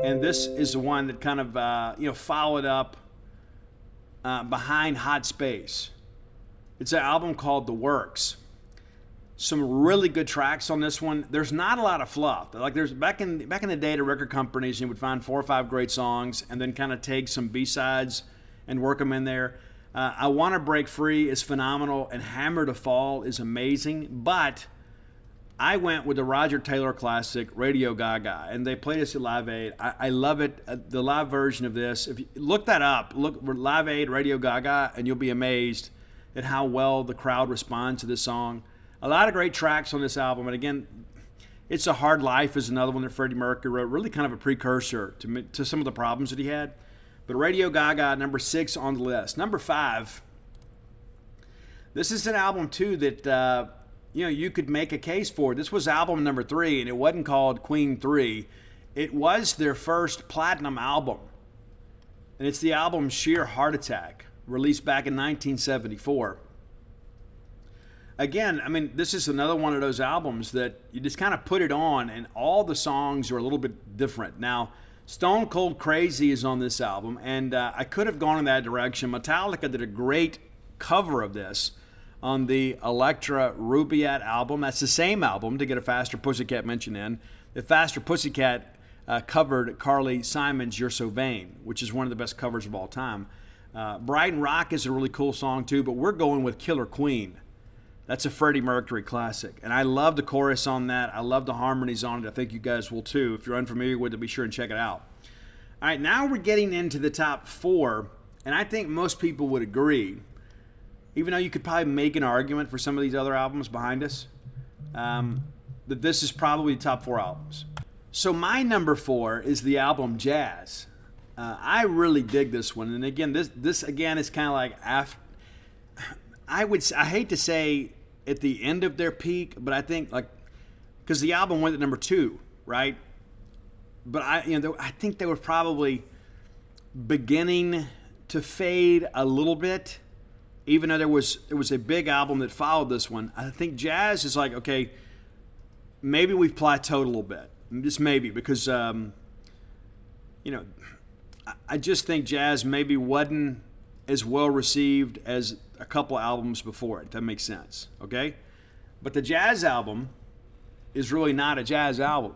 B: And this is the one that kind of, uh, you know, followed up uh, behind Hot Space. It's an album called The Works some really good tracks on this one. There's not a lot of fluff. Like there's back in back in the day, the record companies you would find four or five great songs and then kind of take some B sides and work them in there. Uh, I Want to Break Free is phenomenal, and Hammer to Fall is amazing. But I went with the Roger Taylor classic, Radio Gaga, and they played us at Live Aid. I, I love it. Uh, the live version of this, if you look that up, look Live Aid, Radio Gaga, and you'll be amazed at how well the crowd responds to this song. A lot of great tracks on this album, and again, It's a Hard Life is another one that Freddie Mercury wrote, really kind of a precursor to, to some of the problems that he had. But Radio Gaga, number six on the list. Number five, this is an album too that uh, you know you could make a case for. This was album number three, and it wasn't called Queen Three. It was their first platinum album, and it's the album Sheer Heart Attack, released back in 1974. Again, I mean, this is another one of those albums that you just kind of put it on, and all the songs are a little bit different. Now, Stone Cold Crazy is on this album, and uh, I could have gone in that direction. Metallica did a great cover of this on the Elektra Rubaiyat album. That's the same album to get a Faster Pussycat mention in. The Faster Pussycat uh, covered Carly Simon's You're So Vain, which is one of the best covers of all time. Uh, Brighton Rock is a really cool song too, but we're going with Killer Queen. That's a Freddie Mercury classic. And I love the chorus on that. I love the harmonies on it. I think you guys will too. If you're unfamiliar with it, be sure and check it out. All right, now we're getting into the top four. And I think most people would agree, even though you could probably make an argument for some of these other albums behind us, um, that this is probably the top four albums. So my number four is the album Jazz. Uh, I really dig this one, and again, this this again is kind of like after. I would I hate to say at the end of their peak, but I think like because the album went at number two, right? But I you know I think they were probably beginning to fade a little bit, even though there was there was a big album that followed this one. I think jazz is like okay, maybe we've plateaued a little bit, just maybe because um, you know I just think jazz maybe wasn't as well received as a couple albums before it. that makes sense. Okay? But the jazz album is really not a jazz album.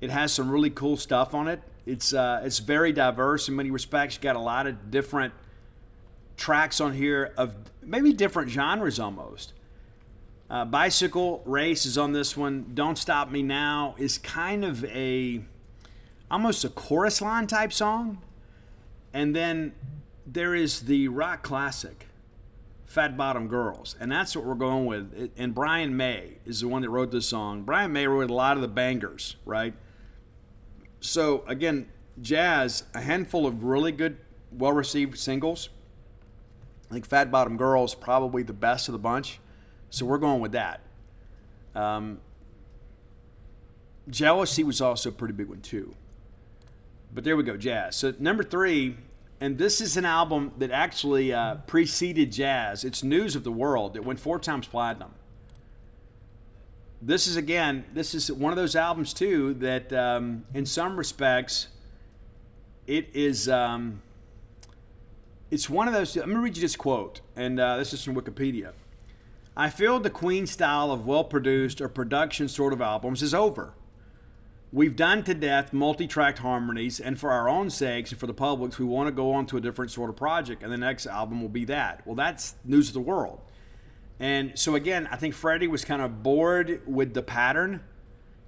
B: It has some really cool stuff on it. It's uh, it's very diverse in many respects. You got a lot of different tracks on here of maybe different genres almost. Uh, Bicycle Race is on this one. Don't Stop Me Now is kind of a almost a chorus line type song. And then there is the rock classic, Fat Bottom Girls. And that's what we're going with. And Brian May is the one that wrote this song. Brian May wrote a lot of the bangers, right? So, again, jazz, a handful of really good, well received singles. I think Fat Bottom Girls probably the best of the bunch. So we're going with that. Um, Jealousy was also a pretty big one, too. But there we go, jazz. So number three, and this is an album that actually uh, preceded jazz. It's News of the World. It went four times platinum. This is again, this is one of those albums too that, um, in some respects, it is. Um, it's one of those. I'm gonna read you this quote, and uh, this is from Wikipedia. I feel the Queen style of well-produced or production sort of albums is over. We've done to death multi tracked harmonies, and for our own sakes and for the public's, we want to go on to a different sort of project, and the next album will be that. Well, that's News of the World. And so, again, I think Freddie was kind of bored with the pattern.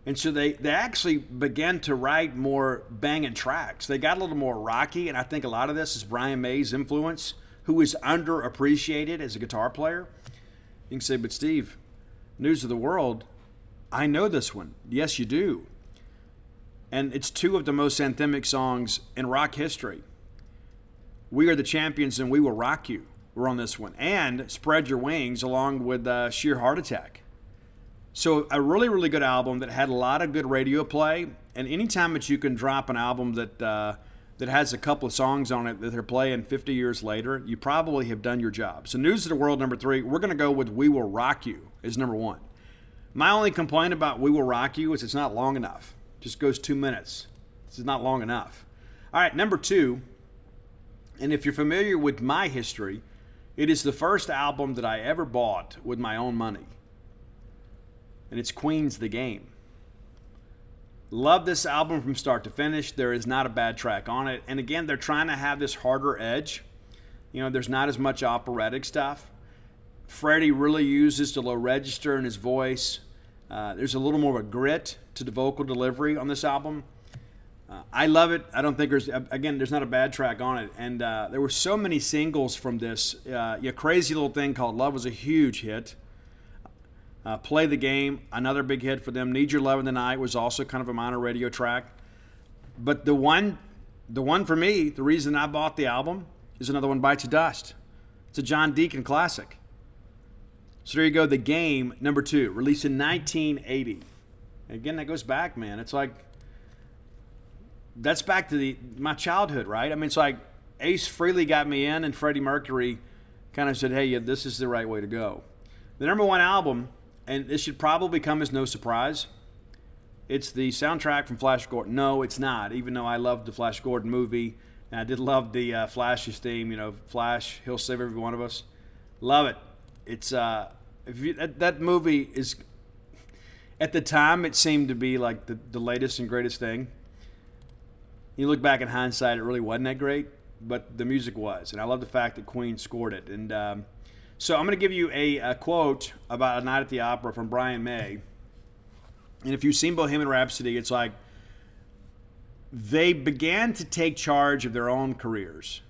B: And so they, they actually began to write more banging tracks. They got a little more rocky, and I think a lot of this is Brian May's influence, who is underappreciated as a guitar player. You can say, but Steve, News of the World, I know this one. Yes, you do and it's two of the most anthemic songs in rock history. We are the champions, and we will rock you. We're on this one, and spread your wings along with uh, sheer heart attack. So a really, really good album that had a lot of good radio play. And anytime that you can drop an album that uh, that has a couple of songs on it that they're playing 50 years later, you probably have done your job. So News of the World number three, we're going to go with We Will Rock You is number one. My only complaint about We Will Rock You is it's not long enough. Just goes two minutes. This is not long enough. All right, number two, and if you're familiar with my history, it is the first album that I ever bought with my own money. And it's Queen's The Game. Love this album from start to finish. There is not a bad track on it. And again, they're trying to have this harder edge. You know, there's not as much operatic stuff. Freddie really uses the low register in his voice. Uh, there's a little more of a grit to the vocal delivery on this album. Uh, I love it. I don't think there's again. There's not a bad track on it, and uh, there were so many singles from this. Uh, crazy little thing called "Love" was a huge hit. Uh, Play the game, another big hit for them. Need Your Love in the Night was also kind of a minor radio track, but the one, the one for me, the reason I bought the album is another one, "Bites of Dust." It's a John Deacon classic. So there you go. The game number two, released in 1980. Again, that goes back, man. It's like that's back to the my childhood, right? I mean, it's like Ace Frehley got me in, and Freddie Mercury kind of said, "Hey, yeah, this is the right way to go." The number one album, and this should probably come as no surprise. It's the soundtrack from Flash Gordon. No, it's not. Even though I loved the Flash Gordon movie, and I did love the uh, Flash's theme. You know, Flash, he'll save every one of us. Love it. It's uh, you, that, that movie is. At the time, it seemed to be like the, the latest and greatest thing you look back in hindsight, it really wasn't that great, but the music was, and I love the fact that Queen scored it. And um, so I'm going to give you a, a, quote about a night at the opera from Brian May. And if you've seen Bohemian Rhapsody, it's like they began to take charge of their own careers.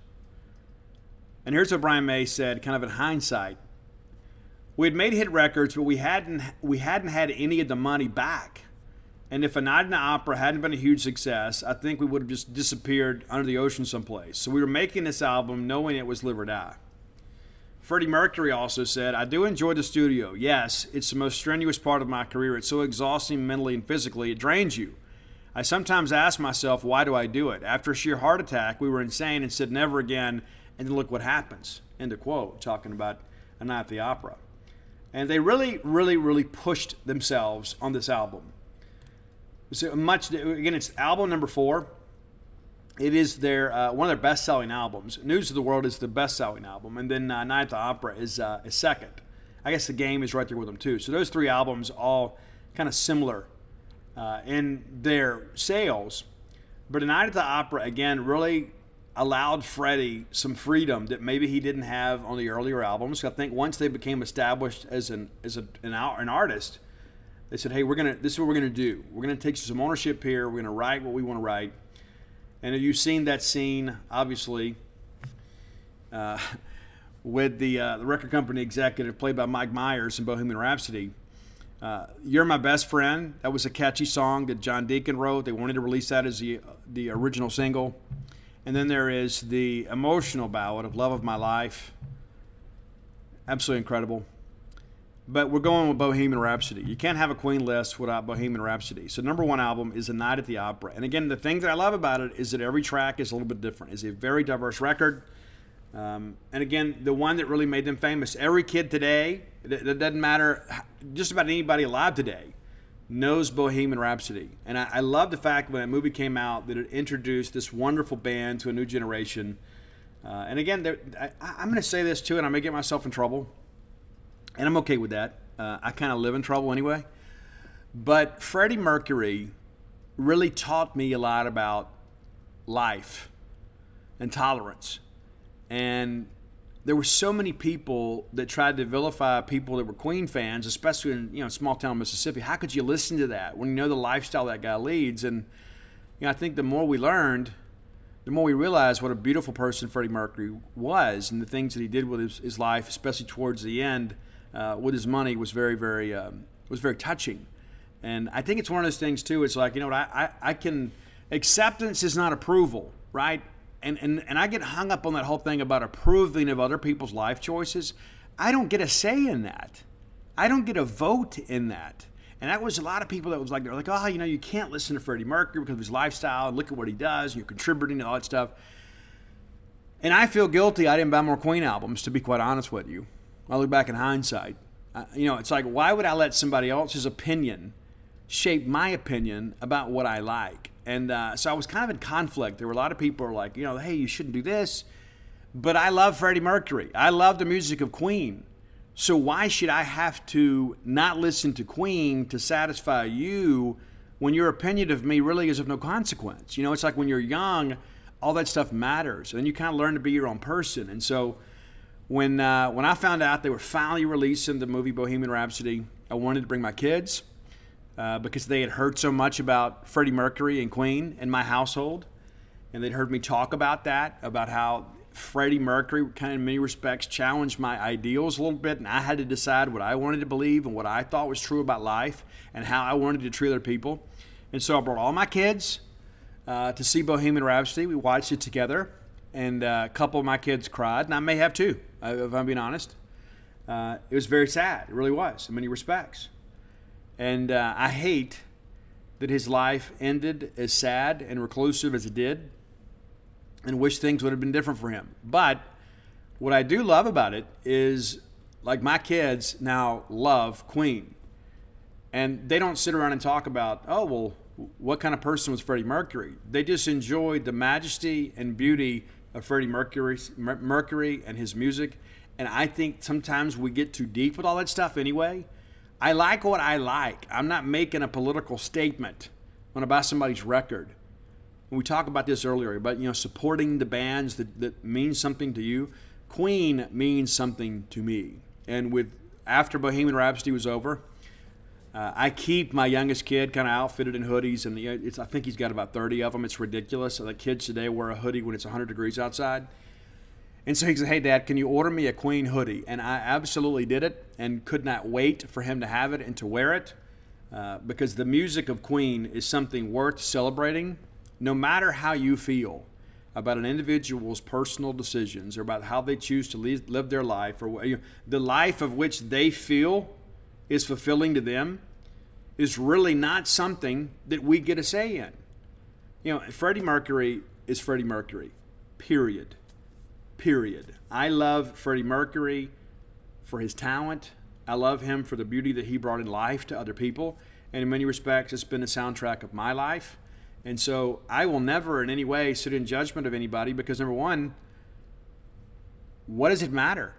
B: And here's what Brian May said, kind of in hindsight. We had made hit records, but we hadn't we hadn't had any of the money back. And if A Night in the Opera hadn't been a huge success, I think we would have just disappeared under the ocean someplace. So we were making this album knowing it was live or die. Freddie Mercury also said, I do enjoy the studio. Yes, it's the most strenuous part of my career. It's so exhausting mentally and physically, it drains you. I sometimes ask myself, why do I do it? After a sheer heart attack, we were insane and said never again, and then look what happens. End of quote, talking about A Night at the Opera. And they really, really, really pushed themselves on this album. So much again, it's album number four. It is their uh, one of their best-selling albums. News of the World is the best-selling album, and then uh, Night at the Opera is uh, is second. I guess the game is right there with them too. So those three albums all kind of similar uh, in their sales, but Night at the Opera again really allowed Freddie some freedom that maybe he didn't have on the earlier albums. I think once they became established as an as a, an, an artist they said, "Hey, we're gonna. This is what we're gonna do. We're gonna take some ownership here. We're gonna write what we want to write." And you've you seen that scene? Obviously, uh, with the uh, the record company executive played by Mike Myers in Bohemian Rhapsody. Uh, You're my best friend. That was a catchy song that John Deacon wrote. They wanted to release that as the the original single. And then there is the emotional ballad of Love of My Life. Absolutely incredible but we're going with Bohemian Rhapsody. You can't have a Queen list without Bohemian Rhapsody. So number one album is A Night at the Opera. And again, the thing that I love about it is that every track is a little bit different. It's a very diverse record. Um, and again, the one that really made them famous. Every kid today, that doesn't matter, just about anybody alive today, knows Bohemian Rhapsody. And I, I love the fact when that movie came out that it introduced this wonderful band to a new generation. Uh, and again, I, I'm going to say this too, and I may get myself in trouble and I'm okay with that. Uh, I kind of live in trouble anyway. But Freddie Mercury really taught me a lot about life and tolerance. And there were so many people that tried to vilify people that were Queen fans, especially in you know small town Mississippi. How could you listen to that when you know the lifestyle that guy leads? And you know, I think the more we learned, the more we realized what a beautiful person Freddie Mercury was, and the things that he did with his, his life, especially towards the end uh, with his money was very, very um, was very touching. And I think it's one of those things too. It's like you know what I, I, I can acceptance is not approval, right? And, and and I get hung up on that whole thing about approving of other people's life choices. I don't get a say in that. I don't get a vote in that. And that was a lot of people that was like, they're like, oh, you know, you can't listen to Freddie Mercury because of his lifestyle and look at what he does and you're contributing to all that stuff. And I feel guilty I didn't buy more Queen albums, to be quite honest with you. I look back in hindsight. You know, it's like, why would I let somebody else's opinion shape my opinion about what I like? And uh, so I was kind of in conflict. There were a lot of people like, you know, hey, you shouldn't do this. But I love Freddie Mercury. I love the music of Queen. So why should I have to not listen to Queen to satisfy you when your opinion of me really is of no consequence. You know, it's like when you're young, all that stuff matters, and you kind of learn to be your own person. And so, when uh, when I found out they were finally releasing the movie Bohemian Rhapsody, I wanted to bring my kids uh, because they had heard so much about Freddie Mercury and Queen in my household, and they'd heard me talk about that, about how Freddie Mercury, kind of in many respects, challenged my ideals a little bit, and I had to decide what I wanted to believe and what I thought was true about life and how I wanted to treat other people. And so I brought all my kids uh, to see Bohemian Rhapsody. We watched it together, and uh, a couple of my kids cried, and I may have too, if I'm being honest. Uh, it was very sad. It really was, in many respects. And uh, I hate that his life ended as sad and reclusive as it did, and wish things would have been different for him. But what I do love about it is, like my kids now love Queen and they don't sit around and talk about, oh, well, what kind of person was Freddie Mercury? They just enjoyed the majesty and beauty of Freddie Mercury, Mercury and his music. And I think sometimes we get too deep with all that stuff anyway. I like what I like. I'm not making a political statement when I buy somebody's record. And we talked about this earlier about you know supporting the bands that, that mean something to you. Queen means something to me. And with after Bohemian Rhapsody was over, uh, I keep my youngest kid kind of outfitted in hoodies, and it's, I think he's got about 30 of them. It's ridiculous. So the kids today wear a hoodie when it's 100 degrees outside. And so he said, Hey, Dad, can you order me a Queen hoodie? And I absolutely did it and could not wait for him to have it and to wear it uh, because the music of Queen is something worth celebrating no matter how you feel about an individual's personal decisions or about how they choose to live their life or you know, the life of which they feel is fulfilling to them is really not something that we get a say in. You know, Freddie Mercury is Freddie Mercury, period. Period. I love Freddie Mercury for his talent. I love him for the beauty that he brought in life to other people. And in many respects, it's been the soundtrack of my life. And so I will never in any way sit in judgment of anybody because, number one, what does it matter?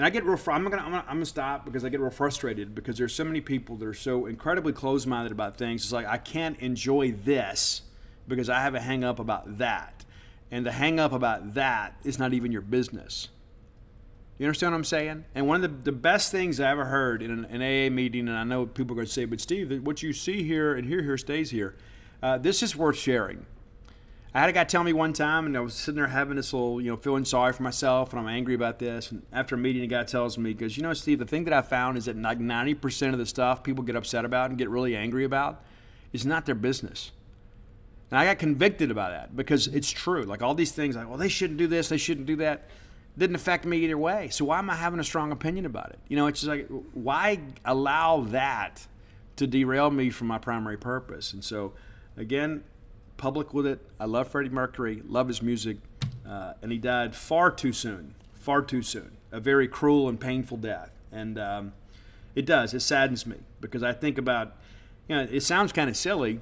B: And I get real. I'm gonna, I'm gonna I'm gonna stop because I get real frustrated because there's so many people that are so incredibly closed-minded about things. It's like I can't enjoy this because I have a hang up about that, and the hang up about that is not even your business. You understand what I'm saying? And one of the, the best things I ever heard in an, an AA meeting, and I know people are going to say, but Steve, what you see here and hear here stays here. Uh, this is worth sharing. I had a guy tell me one time, and I was sitting there having this little, you know, feeling sorry for myself, and I'm angry about this. And after a meeting, a guy tells me, because you know, Steve, the thing that I found is that like 90% of the stuff people get upset about and get really angry about is not their business. And I got convicted about that because it's true. Like all these things, like, well, they shouldn't do this, they shouldn't do that. Didn't affect me either way. So why am I having a strong opinion about it? You know, it's just like, why allow that to derail me from my primary purpose? And so, again, public with it. I love Freddie Mercury, love his music, uh, and he died far too soon, far too soon. A very cruel and painful death, and um, it does. It saddens me because I think about, you know, it sounds kind of silly,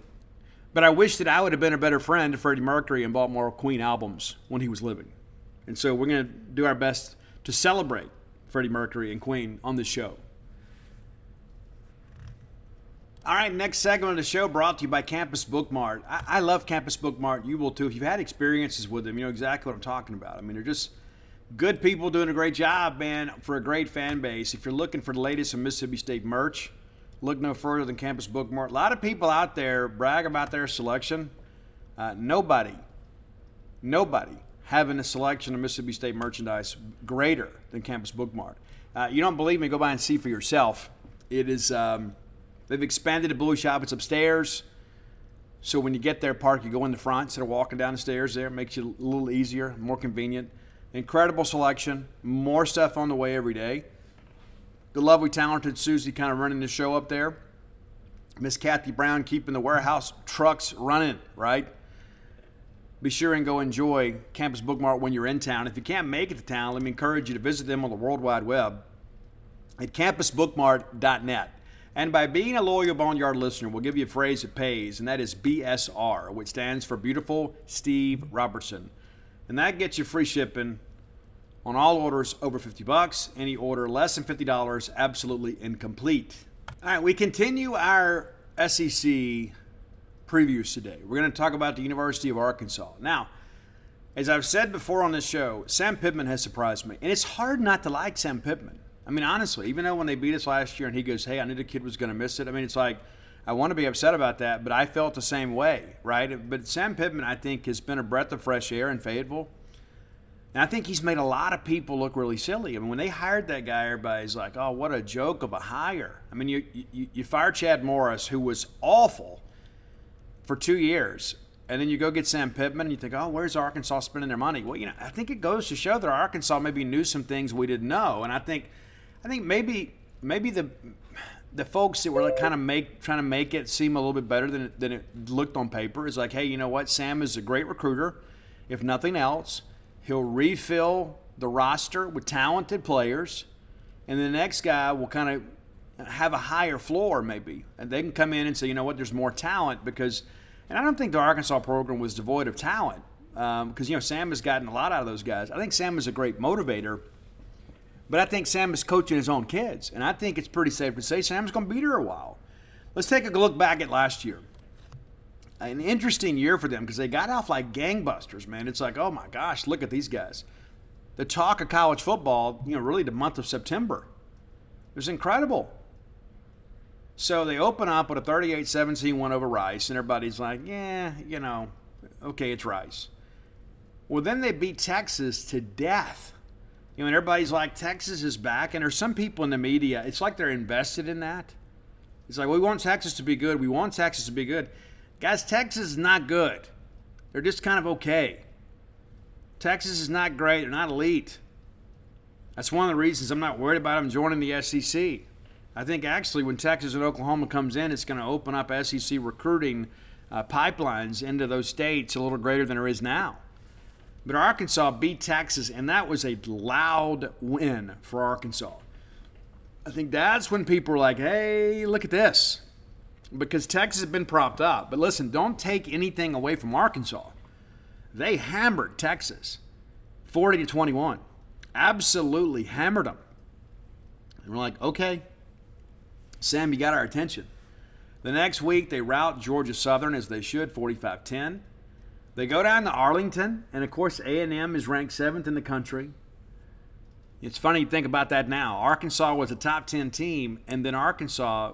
B: but I wish that I would have been a better friend to Freddie Mercury and bought more Queen albums when he was living. And so we're going to do our best to celebrate Freddie Mercury and Queen on this show. All right, next segment of the show brought to you by Campus Bookmart. I, I, love Campus Bookmart. You will too. If you've had experiences with them, you know exactly what I'm talking about. I mean, they're just good people doing a great job, man, for a great fan base. If you're looking for the latest in Mississippi State merch, look no further than Campus Bookmart. A lot of people out there brag about their selection. Uh, nobody, nobody having a selection of Mississippi State merchandise greater than Campus Bookmart. Uh, you don't believe me? Go by and see for yourself. It is. Um, They've expanded the Blue Shop. It's upstairs. So when you get there, park, you go in the front instead of walking down the stairs there. It makes you a little easier, more convenient. Incredible selection. More stuff on the way every day. The lovely, talented Susie kind of running the show up there. Miss Kathy Brown keeping the warehouse trucks running, right? Be sure and go enjoy Campus Bookmart when you're in town. If you can't make it to town, let me encourage you to visit them on the World Wide Web at campusbookmart.net. And by being a loyal Boneyard listener, we'll give you a phrase that pays, and that is BSR, which stands for Beautiful Steve Robertson. And that gets you free shipping on all orders over 50 bucks. Any order less than $50, absolutely incomplete. All right, we continue our SEC previews today. We're going to talk about the University of Arkansas. Now, as I've said before on this show, Sam Pittman has surprised me. And it's hard not to like Sam Pittman. I mean, honestly, even though when they beat us last year and he goes, hey, I knew the kid was going to miss it, I mean, it's like, I want to be upset about that, but I felt the same way, right? But Sam Pittman, I think, has been a breath of fresh air in Fayetteville. And I think he's made a lot of people look really silly. I mean, when they hired that guy, everybody's like, oh, what a joke of a hire. I mean, you, you, you fire Chad Morris, who was awful for two years, and then you go get Sam Pittman and you think, oh, where's Arkansas spending their money? Well, you know, I think it goes to show that Arkansas maybe knew some things we didn't know. And I think, I think maybe, maybe the, the folks that were like kind of make trying to make it seem a little bit better than it, than it looked on paper is like, hey, you know what? Sam is a great recruiter. If nothing else, He'll refill the roster with talented players, and the next guy will kind of have a higher floor, maybe. And they can come in and say, you know what, there's more talent because, and I don't think the Arkansas program was devoid of talent because, um, you know, Sam has gotten a lot out of those guys. I think Sam is a great motivator. But I think Sam is coaching his own kids, and I think it's pretty safe to say Sam's going to be here a while. Let's take a look back at last year an interesting year for them because they got off like gangbusters, man. It's like, oh my gosh, look at these guys. The talk of college football, you know, really the month of September. It was incredible. So they open up with a 38 17 win over Rice, and everybody's like, yeah, you know, okay, it's Rice. Well, then they beat Texas to death. You know, and everybody's like, Texas is back. And there's some people in the media, it's like they're invested in that. It's like, well, we want Texas to be good. We want Texas to be good. Guys, Texas is not good. They're just kind of okay. Texas is not great. They're not elite. That's one of the reasons I'm not worried about them joining the SEC. I think actually when Texas and Oklahoma comes in, it's going to open up SEC recruiting uh, pipelines into those states a little greater than there is now. But Arkansas beat Texas, and that was a loud win for Arkansas. I think that's when people were like, hey, look at this because Texas has been propped up. But listen, don't take anything away from Arkansas. They hammered Texas 40 to 21. Absolutely hammered them. And we're like, okay, Sam, you got our attention. The next week, they rout Georgia Southern as they should, 45 10. They go down to Arlington, and of course, A&M is ranked seventh in the country. It's funny to think about that now. Arkansas was a top 10 team, and then Arkansas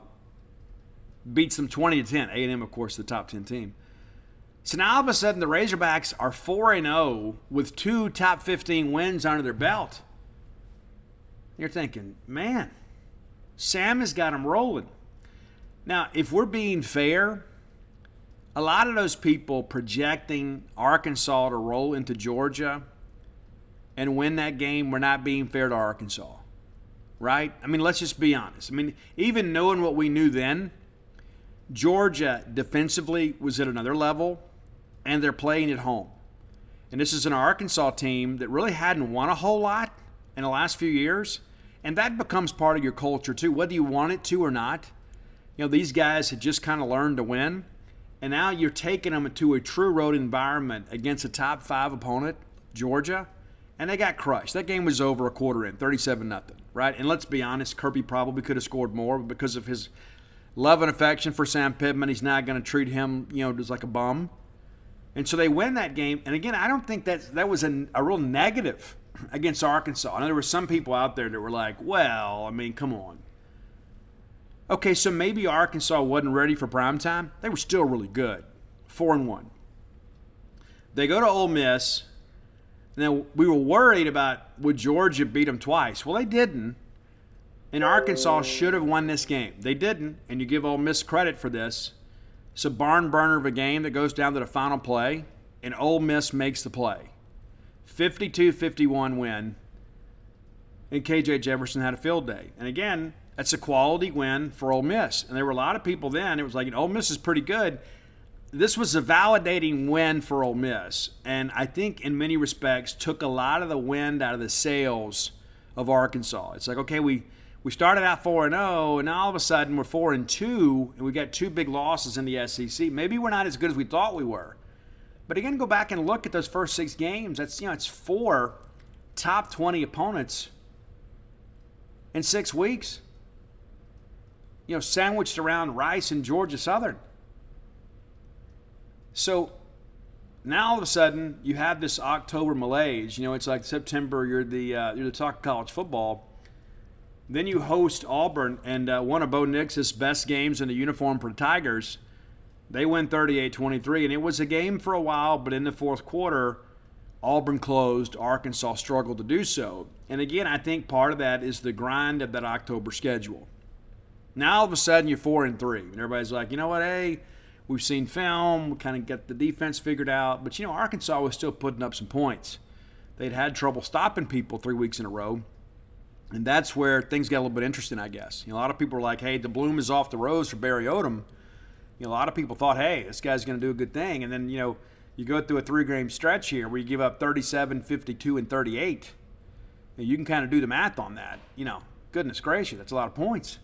B: beats them 20 to 10. A&M, of course, the top 10 team. So now all of a sudden the Razorbacks are 4 0 with two top 15 wins under their belt. You're thinking, man, Sam has got them rolling. Now, if we're being fair, a lot of those people projecting Arkansas to roll into Georgia and win that game were not being fair to Arkansas. Right? I mean, let's just be honest. I mean, even knowing what we knew then, Georgia defensively was at another level, and they're playing at home. And this is an Arkansas team that really hadn't won a whole lot in the last few years. And that becomes part of your culture too, whether you want it to or not. You know, these guys had just kind of learned to win. And now you're taking them into a true road environment against a top five opponent, Georgia, and they got crushed. That game was over a quarter in, 37 nothing, right? And let's be honest, Kirby probably could have scored more but because of his love and affection for Sam Pittman. He's not going to treat him, you know, just like a bum. And so they win that game. And again, I don't think that that was a, a real negative against Arkansas. I know there were some people out there that were like, well, I mean, come on. Okay, so maybe Arkansas wasn't ready for prime time. They were still really good. Four and one. They go to Ole Miss. Now we were worried about would Georgia beat them twice. Well, they didn't. And Arkansas should have won this game. They didn't, and you give Ole Miss credit for this. It's a barn burner of a game that goes down to the final play, and Ole Miss makes the play. 52 51 win, and KJ Jefferson had a field day. And again, that's a quality win for Ole Miss. And there were a lot of people then, it was like, Ole Miss is pretty good. This was a validating win for Ole Miss, and I think in many respects took a lot of the wind out of the sails of Arkansas. It's like, okay, we we started out 4 and 0 and now all of a sudden we're 4 and 2 and we got two big losses in the SEC. Maybe we're not as good as we thought we were. But again, go back and look at those first 6 games. That's you know, it's four top 20 opponents in 6 weeks. You know, sandwiched around Rice and Georgia Southern. So now all of a sudden you have this October malaise. You know, it's like September. You're the uh, you're the talk of college football. Then you host Auburn and uh, one of Bo Nix's best games in the uniform for the Tigers. They win 38-23, and it was a game for a while, but in the fourth quarter, Auburn closed. Arkansas struggled to do so. And again, I think part of that is the grind of that October schedule. Now all of a sudden you're four and three, and everybody's like, you know what, hey, we've seen film, we kind of get the defense figured out, but you know Arkansas was still putting up some points. They'd had trouble stopping people three weeks in a row, and that's where things get a little bit interesting, I guess. You know, a lot of people are like, hey, the bloom is off the rose for Barry Odom. You know, a lot of people thought, hey, this guy's going to do a good thing, and then you know you go through a three game stretch here where you give up 37, 52, and 38. You can kind of do the math on that. You know, goodness gracious, that's a lot of points.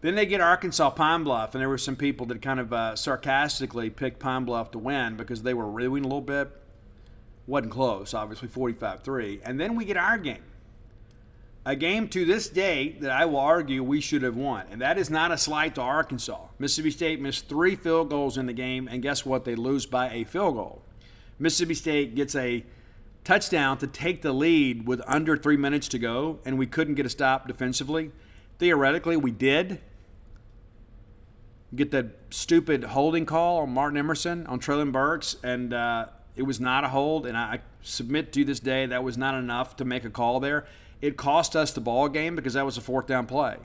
B: Then they get Arkansas Pine Bluff, and there were some people that kind of uh, sarcastically picked Pine Bluff to win because they were reeling a little bit. Wasn't close, obviously 45 3. And then we get our game. A game to this day that I will argue we should have won. And that is not a slight to Arkansas. Mississippi State missed three field goals in the game, and guess what? They lose by a field goal. Mississippi State gets a touchdown to take the lead with under three minutes to go, and we couldn't get a stop defensively. Theoretically, we did. Get that stupid holding call on Martin Emerson on Treylon Burks, and uh, it was not a hold. And I submit to this day that was not enough to make a call there. It cost us the ball game because that was a fourth down play.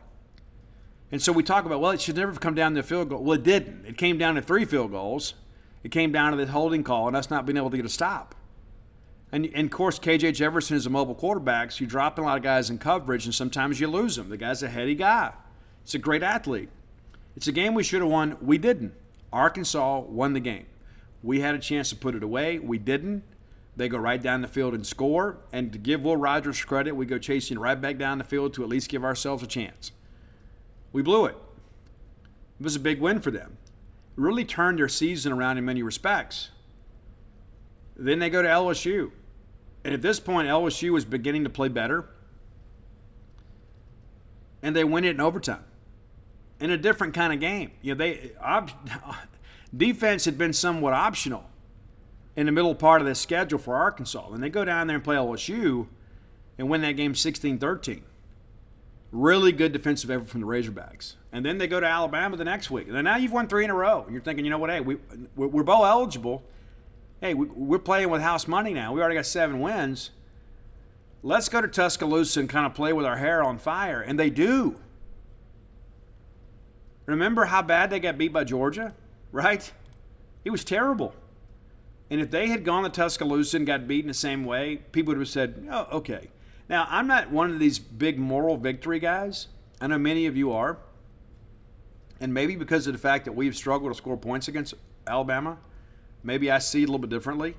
B: And so we talk about, well, it should never come down to a field goal. Well, it didn't. It came down to three field goals. It came down to the holding call and us not being able to get a stop. And, and, of course, KJ Jefferson is a mobile quarterback, so you drop a lot of guys in coverage, and sometimes you lose them. The guy's a heady guy. It's a great athlete. It's a game we should have won. We didn't. Arkansas won the game. We had a chance to put it away. We didn't. They go right down the field and score. And to give Will Rogers credit, we go chasing right back down the field to at least give ourselves a chance. We blew it. It was a big win for them. It really turned their season around in many respects. Then they go to LSU. And at this point, LSU was beginning to play better. And they win it in overtime. In a different kind of game. You know, they op, defense had been somewhat optional in the middle part of the schedule for Arkansas. And they go down there and play LSU and win that game 16 13. Really good defensive effort from the Razorbacks. And then they go to Alabama the next week. And now you've won three in a row. And you're thinking, you know what, hey, we, we're bowl eligible hey, we, are playing with house money now. We already got seven wins. Let's go to Tuscaloosa and kind of play with our hair on fire. And they do. Remember how bad they got beat by Georgia, right? It was terrible. And if they had gone to Tuscaloosa and got beaten the same way, people would have said, oh, okay. Now, I'm not one of these big moral victory guys. I know many of you are. And maybe because of the fact that we've struggled to score points against Alabama – Maybe I see it a little bit differently.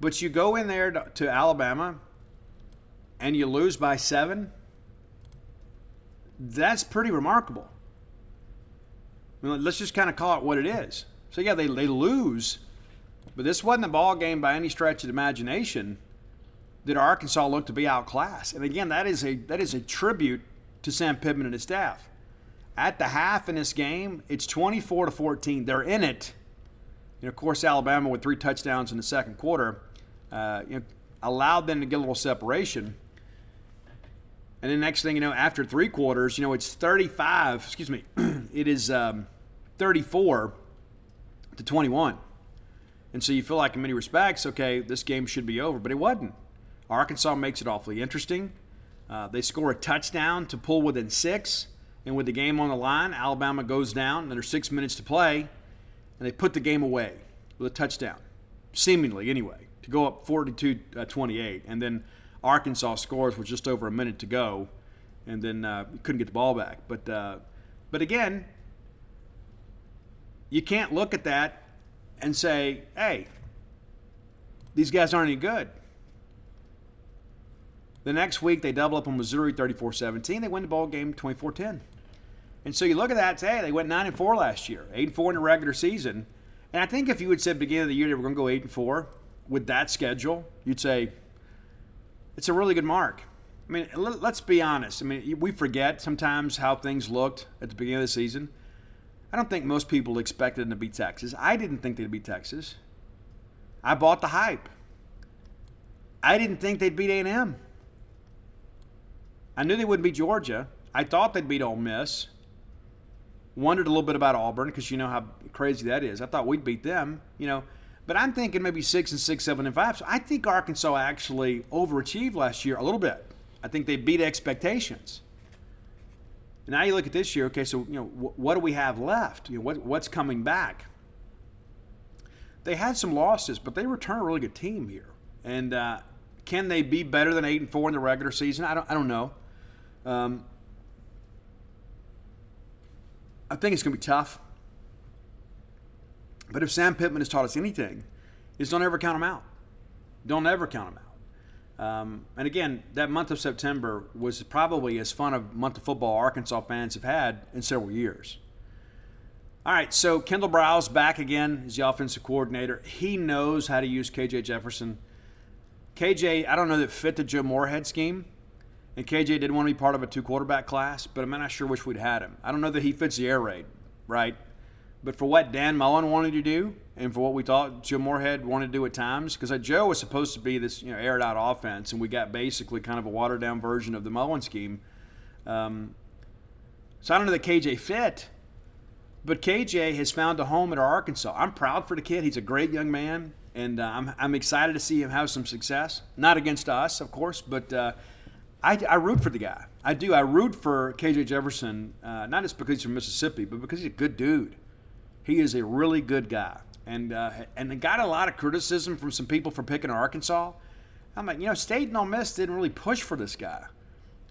B: But you go in there to, to Alabama and you lose by seven, that's pretty remarkable. I mean, let's just kind of call it what it is. So, yeah, they, they lose, but this wasn't a ball game by any stretch of imagination that Arkansas looked to be outclassed. And again, that is a that is a tribute to Sam Pittman and his staff. At the half in this game, it's 24 to 14. They're in it of course, Alabama with three touchdowns in the second quarter, uh, you know, allowed them to get a little separation. And then next thing you know, after three quarters, you know, it's 35. Excuse me, it is um, 34 to 21. And so you feel like, in many respects, okay, this game should be over, but it wasn't. Arkansas makes it awfully interesting. Uh, they score a touchdown to pull within six, and with the game on the line, Alabama goes down, there's six minutes to play and they put the game away with a touchdown, seemingly anyway, to go up 42 uh, 28. And then Arkansas scores with just over a minute to go, and then uh, couldn't get the ball back. But, uh, but again, you can't look at that and say, hey, these guys aren't any good. The next week, they double up on Missouri 34 17. They win the ball game 24 10. And so you look at that hey, they went nine and four last year, eight and four in the regular season. And I think if you had said beginning of the year they were going to go eight and four with that schedule, you'd say it's a really good mark. I mean, let's be honest. I mean, we forget sometimes how things looked at the beginning of the season. I don't think most people expected them to beat Texas. I didn't think they'd beat Texas. I bought the hype. I didn't think they'd beat A&M. I knew they wouldn't beat Georgia. I thought they'd beat Ole Miss. Wondered a little bit about Auburn because you know how crazy that is. I thought we'd beat them, you know. But I'm thinking maybe six and six, seven and five. So I think Arkansas actually overachieved last year a little bit. I think they beat expectations. Now you look at this year. Okay, so you know what do we have left? You know what, what's coming back? They had some losses, but they return a really good team here. And uh, can they be better than eight and four in the regular season? I don't. I don't know. Um, I think it's going to be tough. But if Sam Pittman has taught us anything, is don't ever count them out. Don't ever count them out. Um, and again, that month of September was probably as fun a month of football Arkansas fans have had in several years. All right, so Kendal Briles back again as the offensive coordinator. He knows how to use KJ Jefferson. KJ, I don't know that fit the Joe Moorhead scheme, and KJ didn't want to be part of a two quarterback class, but I'm not sure which we'd had him. I don't know that he fits the air raid, right? But for what Dan Mullen wanted to do, and for what we thought Joe Moorhead wanted to do at times, because Joe was supposed to be this you know aired out offense, and we got basically kind of a watered down version of the Mullen scheme. Um, so I don't know that KJ fit, but KJ has found a home at Arkansas. I'm proud for the kid. He's a great young man, and uh, I'm, I'm excited to see him have some success. Not against us, of course, but uh, I, I root for the guy. I do. I root for KJ Jefferson, uh, not just because he's from Mississippi, but because he's a good dude. He is a really good guy, and uh, and got a lot of criticism from some people for picking Arkansas. I'm like, you know, State and Ole Miss didn't really push for this guy.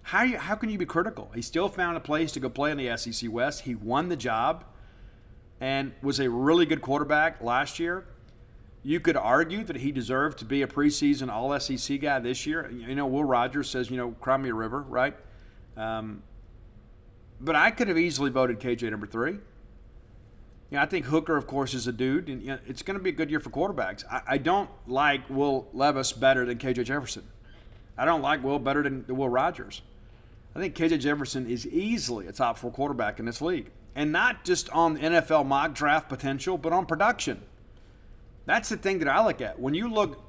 B: How you, how can you be critical? He still found a place to go play in the SEC West. He won the job, and was a really good quarterback last year. You could argue that he deserved to be a preseason All SEC guy this year. You know, Will Rogers says, you know, cry me a river, right? Um, but I could have easily voted KJ number three. You know, I think Hooker, of course, is a dude, and you know, it's going to be a good year for quarterbacks. I, I, don't like Will Levis better than KJ Jefferson. I don't like Will better than Will Rogers. I think KJ Jefferson is easily a top four quarterback in this league, and not just on NFL mock draft potential, but on production. That's the thing that I look at. When you look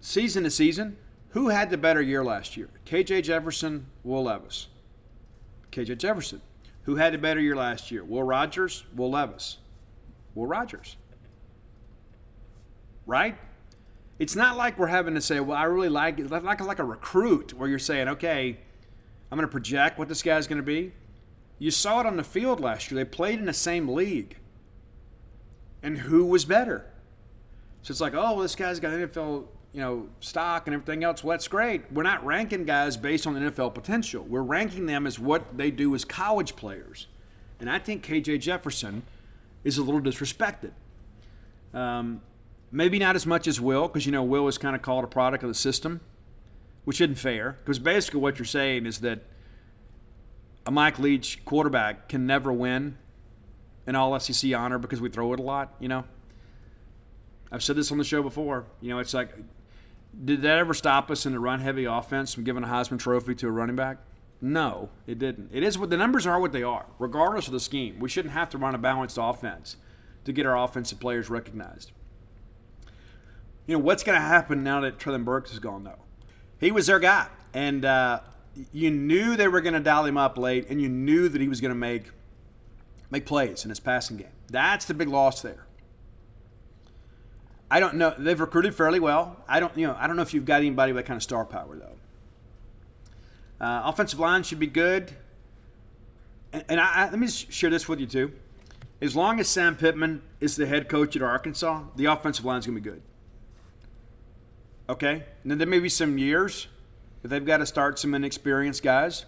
B: season to season, who had the better year last year? KJ Jefferson, Will Levis. KJ Jefferson. Who had a better year last year? Will Rogers, Will Levis? Will Rogers. Right? It's not like we're having to say, well, I really like it. Like, like a recruit where you're saying, okay, I'm going to project what this guy's going to be. You saw it on the field last year. They played in the same league. And who was better? So it's like, oh, well, this guy's got NFL you know, stock and everything else. Well, that's great. We're not ranking guys based on NFL potential. We're ranking them as what they do as college players. And I think KJ Jefferson is a little disrespected. Um, maybe not as much as Will, because, you know, Will is kind of called a product of the system, which isn't fair. Because basically what you're saying is that a Mike Leach quarterback can never win an all SEC honor because we throw it a lot, you know? I've said this on the show before. You know, it's like did that ever stop us in the run heavy offense from giving a Heisman Trophy to a running back? No, it didn't. It is what the numbers are what they are, regardless of the scheme. We shouldn't have to run a balanced offense to get our offensive players recognized. You know what's going to happen now that Treylon Burks is gone, though. He was their guy, and uh, you knew they were going to dial him up late, and you knew that he was going to make make plays in his passing game. That's the big loss there. I don't know. They've recruited fairly well. I don't, you know, I don't know if you've got anybody with that kind of star power though. Uh, offensive line should be good. And, and I, I, let me just share this with you too. As long as Sam Pittman is the head coach at Arkansas, the offensive line is going to be good. Okay. Now there may be some years that they've got to start some inexperienced guys,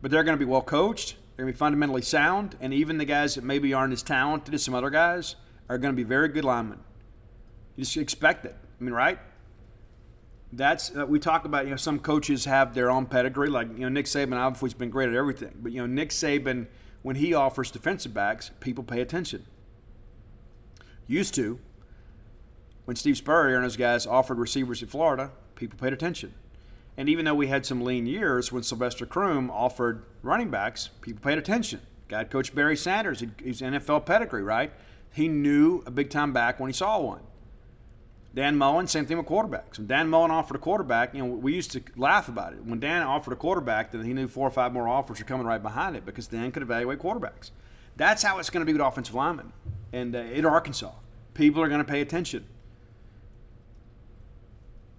B: but they're going to be well coached. They're going to be fundamentally sound, and even the guys that maybe aren't as talented as some other guys are going to be very good linemen. You expect it. I mean, right? That's uh, we talk about. You know, some coaches have their own pedigree. Like you know, Nick Saban obviously has been great at everything. But you know, Nick Saban, when he offers defensive backs, people pay attention. Used to, when Steve Spurrier and his guys offered receivers in Florida, people paid attention. And even though we had some lean years when Sylvester Croom offered running backs, people paid attention. God Coach Barry Sanders, he's NFL pedigree, right? He knew a big time back when he saw one. Dan Mullen, same thing with quarterbacks. When Dan Mullen offered a quarterback, you know, we used to laugh about it. When Dan offered a quarterback, then he knew four or five more offers were coming right behind it because Dan could evaluate quarterbacks. That's how it's going to be with offensive linemen. And uh, in Arkansas, people are going to pay attention.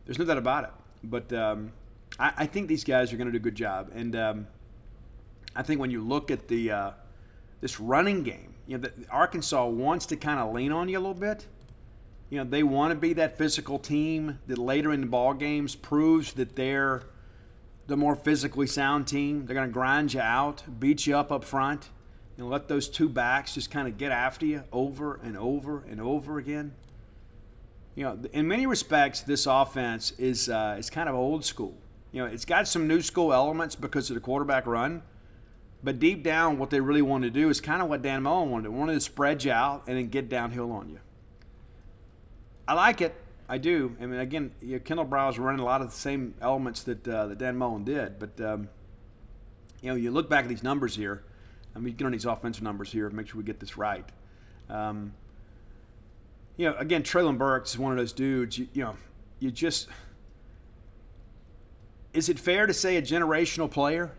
B: There's no doubt about it. But um, I, I, think these guys are going to do a good job. And um, I think when you look at the uh, this running game, you know, the, Arkansas wants to kind of lean on you a little bit. You know, they want to be that physical team that later in the ball games proves that they're the more physically sound team. They're going to grind you out, beat you up up front, and let those two backs just kind of get after you over and over and over again. You know, in many respects, this offense is uh, is kind of old school. You know, it's got some new school elements because of the quarterback run, but deep down, what they really want to do is kind of what Dan Mullen wanted. They wanted to spread you out and then get downhill on you. I like it. I do. I mean, again, you know, Kendal Briles running a lot of the same elements that uh, that Dan Mullen did, but um, you know, you look back at these numbers here. I mean, get on these offensive numbers here. Make sure we get this right. Um, you know, again, Treylon Burks is one of those dudes. You, you know, you just is it fair to say a generational player?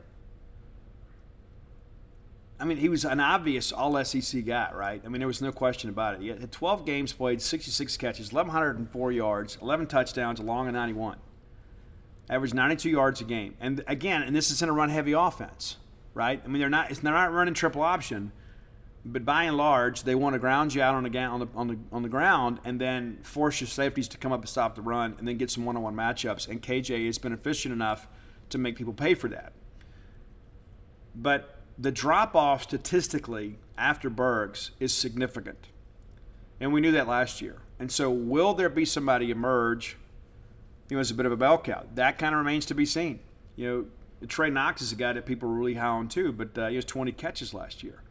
B: I mean, he was an obvious all SEC guy, right? I mean, there was no question about it. He had 12 games played, 66 catches, 1,104 yards, 11 touchdowns, along a 91. Averaged 92 yards a game. And again, and this is in a run heavy offense, right? I mean, they're not, they're not running triple option, but by and large, they want to ground you out on the, on the, on the, on the ground and then force your safeties to come up and stop the run and then get some one on one matchups. And KJ has been efficient enough to make people pay for that. But the drop off statistically after Burks is significant. And we knew that last year. And so, will there be somebody emerge, you know, as a bit of a bell cow? That kind of remains to be seen. You know, Trey Knox is a guy that people are really high on too, but uh, he has 20 catches last year,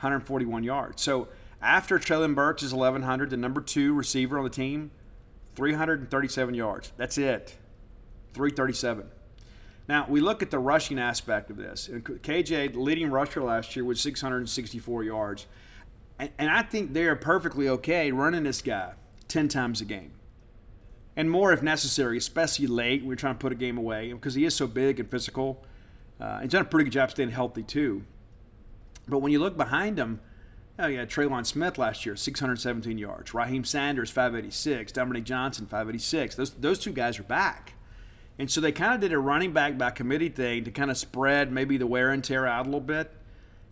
B: 141 yards. So, after Treylon Burks is 1,100, the number two receiver on the team, 337 yards. That's it. 337. Now, we look at the rushing aspect of this. KJ, the leading rusher last year, was 664 yards. And, and I think they're perfectly okay running this guy 10 times a game. And more if necessary, especially late. When we're trying to put a game away because he is so big and physical. Uh, he's done a pretty good job staying healthy, too. But when you look behind him, oh yeah, Trelon Smith last year, 617 yards. Raheim Sanders, 586. Dominique Johnson, 586. Those, those two guys are back. And so they kind of did a running back by committee thing to kind of spread maybe the wear and tear out a little bit.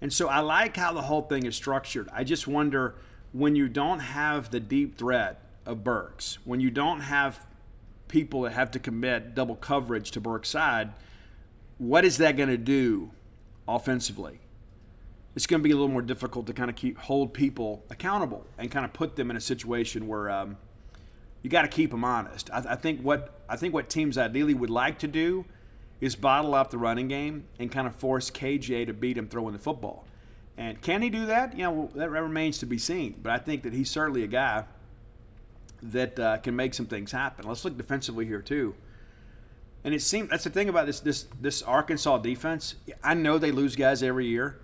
B: And so I like how the whole thing is structured. I just wonder when you don't have the deep threat of Burks, when you don't have people that have to commit double coverage to Burks' side, what is that going to do offensively? It's going to be a little more difficult to kind of keep hold people accountable and kind of put them in a situation where um, you got to keep them honest. I, I, think what I think what teams ideally would like to do is bottle up the running game and kind of force KJ to beat him throwing the football. And can he do that? You know, that remains to be seen. But I think that he's certainly a guy that uh, can make some things happen. Let's look defensively here too. And it seems that's the thing about this this this Arkansas defense. I know they lose guys every year,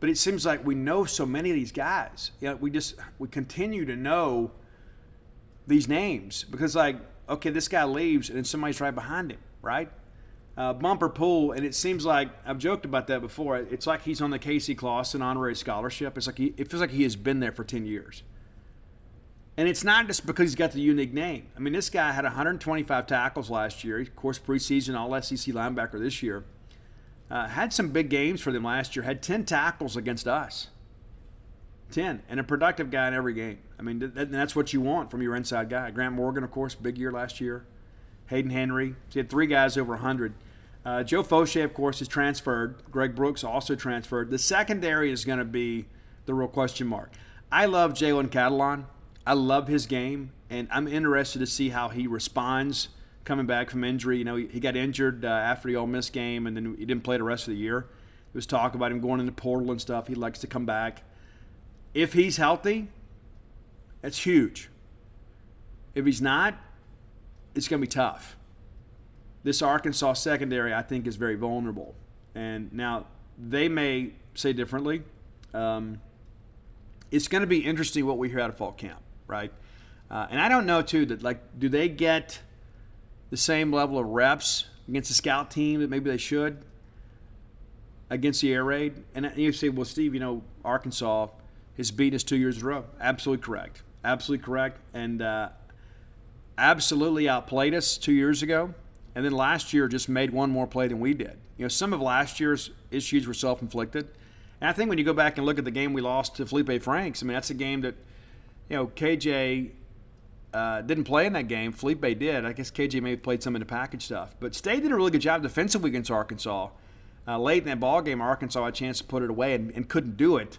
B: but it seems like we know so many of these guys. You know, we just we continue to know these names because like okay this guy leaves and then somebody's right behind him right? Uh, Bumper Pool and it seems like i've joked about that before it's like he's on the Casey Clausen honorary scholarship. It's like he, it feels like he has been there for 10 years. And it's not just because he's got the unique name. I mean this guy had 125 tackles last year of course preseason all sec linebacker this year. Uh, had some big games for them last year had 10 tackles against us. 10 and a productive guy in every game. I mean, that's what you want from your inside guy. Grant Morgan, of course, big year last year. Hayden Henry. He had three guys over 100. Uh, Joe Foucha, of course, is transferred. Greg Brooks also transferred. The secondary is going to be the real question mark. I love Jalen Catalon. I love his game, and I'm interested to see how he responds coming back from injury. You know, he, he got injured uh, after the Ole Miss game, and then he didn't play the rest of the year. There was talk about him going into portal and stuff. He likes to come back if he's healthy, that's huge. If he's not, it's going to be tough. this Arkansas secondary, I think, is very vulnerable. And now they may say differently. Um, it's going to be interesting what we hear out of fall camp, right? Uh, and I don't know too that like, do they get the same level of reps against the scout team that maybe they should against the air raid? And you say, well, Steve, you know, Arkansas has beaten us two years in a row. Absolutely correct. Absolutely correct. And uh, absolutely outplayed us two years ago. And then last year just made one more play than we did. You know, some of last year's issues were self inflicted. And I think when you go back and look at the game we lost to Felipe Franks, I mean, that's a game that, you know, KJ uh, didn't play in that game. Felipe did. I guess KJ maybe played some in the package stuff. But State did a really good job defensively against Arkansas. Uh, late in that ball game, Arkansas had a chance to put it away and, and couldn't do it.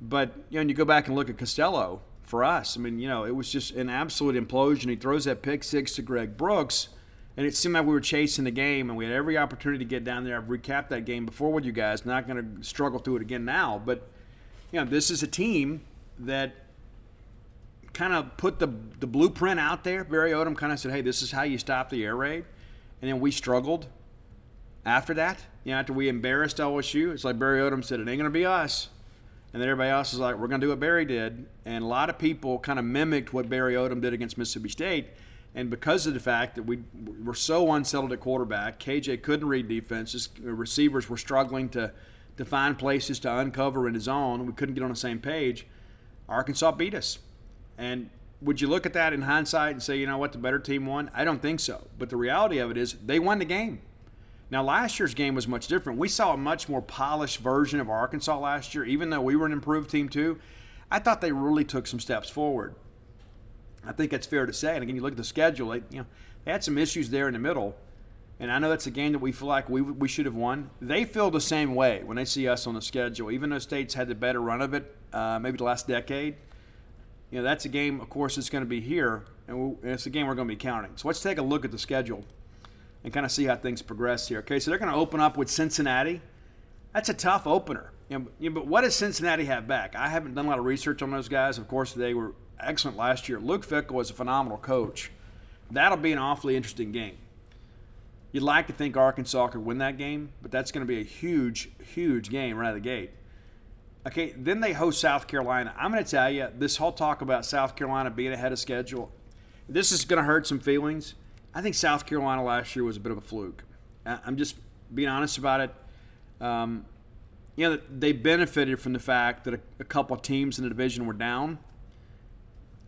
B: But you know, you go back and look at Costello for us. I mean, you know, it was just an absolute implosion. He throws that pick six to Greg Brooks, and it seemed like we were chasing the game, and we had every opportunity to get down there. I've recapped that game before with you guys. Not going to struggle through it again now, but you know, this is a team that kind of put the the blueprint out there. Barry Odom kind of said, "Hey, this is how you stop the air raid," and then we struggled after that. You know, after we embarrassed LSU, it's like Barry Odom said, "It ain't going to be us." And then everybody else is like, we're going to do what Barry did. And a lot of people kind of mimicked what Barry Odom did against Mississippi State. And because of the fact that we were so unsettled at quarterback, KJ couldn't read defenses, receivers were struggling to, to find places to uncover in his own, we couldn't get on the same page, Arkansas beat us. And would you look at that in hindsight and say, you know what, the better team won? I don't think so. But the reality of it is they won the game. Now, last year's game was much different. We saw a much more polished version of Arkansas last year, even though we were an improved team too. I thought they really took some steps forward. I think that's fair to say. And again, you look at the schedule; they, you know, they had some issues there in the middle. And I know that's a game that we feel like we, we should have won. They feel the same way when they see us on the schedule, even though State's had the better run of it, uh, maybe the last decade. You know, that's a game, of course, that's going to be here, and, and it's a game we're going to be counting. So let's take a look at the schedule and kind of see how things progress here. Okay, so they're going to open up with Cincinnati. That's a tough opener. You know, you know, but what does Cincinnati have back? I haven't done a lot of research on those guys. Of course, they were excellent last year. Luke Fickell was a phenomenal coach. That'll be an awfully interesting game. You'd like to think Arkansas could win that game, but that's going to be a huge, huge game right out of the gate. Okay, then they host South Carolina. I'm going to tell you, this whole talk about South Carolina being ahead of schedule, this is going to hurt some feelings. I think South Carolina last year was a bit of a fluke. I'm just being honest about it. Um, you know, they benefited from the fact that a, a couple of teams in the division were down,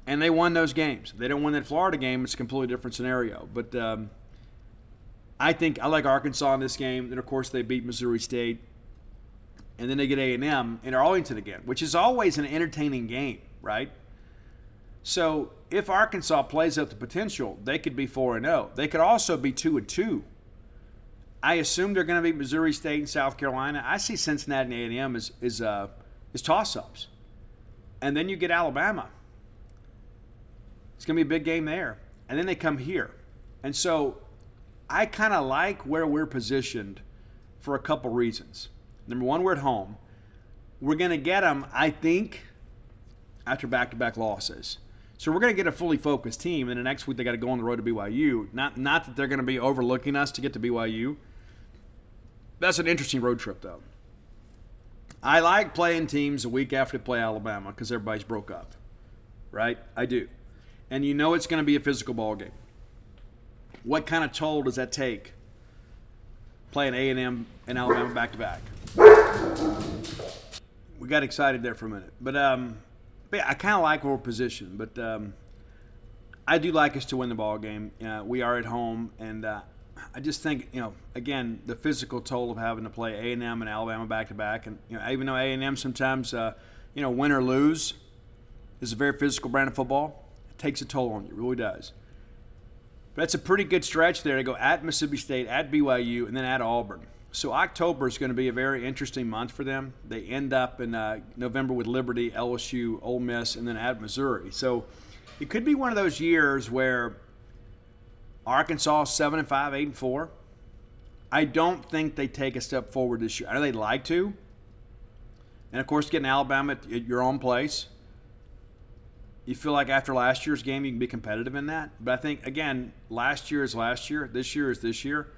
B: and they won those games. They didn't win that Florida game; it's a completely different scenario. But um, I think I like Arkansas in this game. Then, of course, they beat Missouri State, and then they get A and M in Arlington again, which is always an entertaining game, right? So if Arkansas plays up the potential, they could be 4 and 0. They could also be 2 and 2. I assume they're going to be Missouri State and South Carolina. I see Cincinnati and A&M as is uh, is toss-ups. And then you get Alabama. It's going to be a big game there. And then they come here. And so I kind of like where we're positioned for a couple reasons. Number one, we're at home. We're going to get them, I think, after back-to-back losses. So we're going to get a fully focused team, and the next week they got to go on the road to BYU. Not not that they're going to be overlooking us to get to BYU. That's an interesting road trip, though. I like playing teams a week after they play Alabama because everybody's broke up, right? I do, and you know it's going to be a physical ball game. What kind of toll does that take? Playing A and M and Alabama back to back. We got excited there for a minute, but um, but yeah, I kind of like where we're positioned, but um, I do like us to win the ball game. Uh, we are at home, and uh, I just think you know again the physical toll of having to play A and M and Alabama back to back, and you know even though A and M sometimes uh, you know win or lose is a very physical brand of football, it takes a toll on you, really does. But that's a pretty good stretch there to go at Mississippi State, at BYU, and then at Auburn. So October is going to be a very interesting month for them. They end up in uh, November with Liberty, LSU, Ole Miss, and then at Missouri. So it could be one of those years where Arkansas seven and five, eight and four. I don't think they take a step forward this year. I know they'd like to, and of course, getting Alabama at, at your own place. you feel like after last year's game you can be competitive in that. But I think again, last year is last year. This year is this year.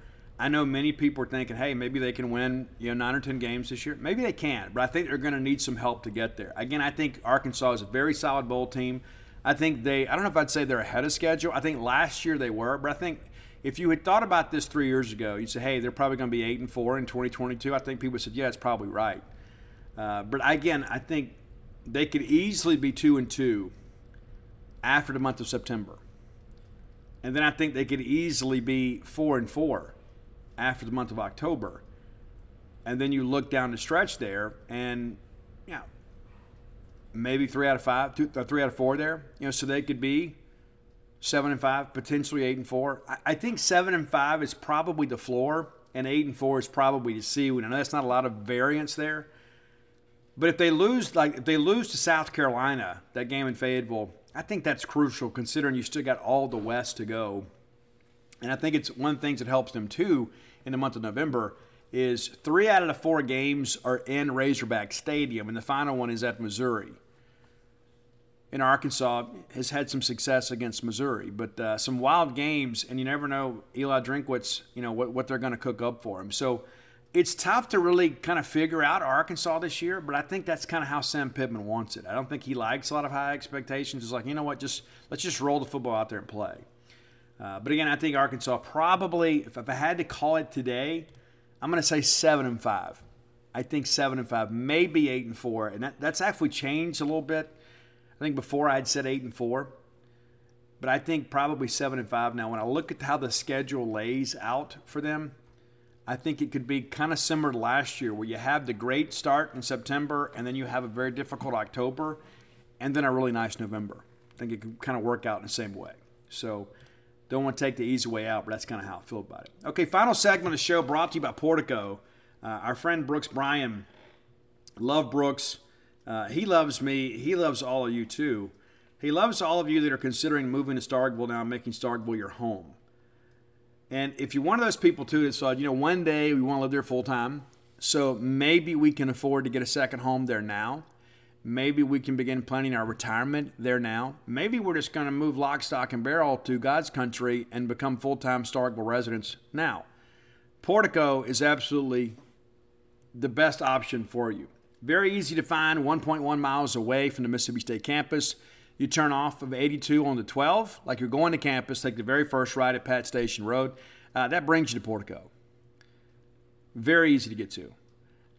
B: I know many people are thinking, hey, maybe they can win, you know, nine or ten games this year. Maybe they can't, but I think they're going to need some help to get there. Again, I think Arkansas is a very solid bowl team. I think they, I don't know if I'd say they're ahead of schedule. I think last year they were, but I think if you had thought about this three years ago, you'd say, hey, they're probably going to be eight and four in 2022. I think people said, yeah, it's probably right. Uh, but again, I think they could easily be two and two after the month of September. And then I think they could easily be four and four after the month of October. And then you look down the stretch there, and you know, maybe three out of five, two, uh, three out of four there. You know, so they could be seven and five, potentially eight and four. I, I think seven and five is probably the floor, and eight and four is probably the ceiling. I know that's not a lot of variance there, but if they lose, like if they lose to South Carolina, that game in Fayetteville, I think that's crucial considering you still got all the West to go. And I think it's one of the things that helps them too in the month of November is three out of the four games are in Razorback Stadium, and the final one is at Missouri. And Arkansas has had some success against Missouri, but uh, some wild games, and you never know Eli Drinkwitz, you know what, what they're going to cook up for him. So it's tough to really kind of figure out Arkansas this year, but I think that's kind of how Sam Pittman wants it. I don't think he likes a lot of high expectations. It's like you know what, just let's just roll the football out there and play. Uh, but again, I think Arkansas probably, if, if I had to call it today, I'm going to say seven and five. I think seven and five, maybe eight and four, and that, that's actually changed a little bit. I think before I'd said eight and four, but I think probably seven and five now. When I look at how the schedule lays out for them, I think it could be kind of similar to last year, where you have the great start in September, and then you have a very difficult October, and then a really nice November. I think it could kind of work out in the same way. So don't want to take the easy way out, but that's kind of how I feel about it. Okay, final segment of the show brought to you by Portico. Uh, our friend Brooks Bryan, love Brooks. Uh, he loves me. He loves all of you too. He loves all of you that are considering moving to Starkville now, making Starkville your home. And if you're one of those people too that said, you know, one day we want to live there full time, so maybe we can afford to get a second home there now. Maybe we can begin planning our retirement there now. Maybe we're just going to move lock, stock, and barrel to God's country and become full time Starkville residents now. Portico is absolutely the best option for you. Very easy to find, 1.1 miles away from the Mississippi State campus. You turn off of 82 on the 12, like you're going to campus, take the very first right at Pat Station Road. Uh, that brings you to Portico. Very easy to get to.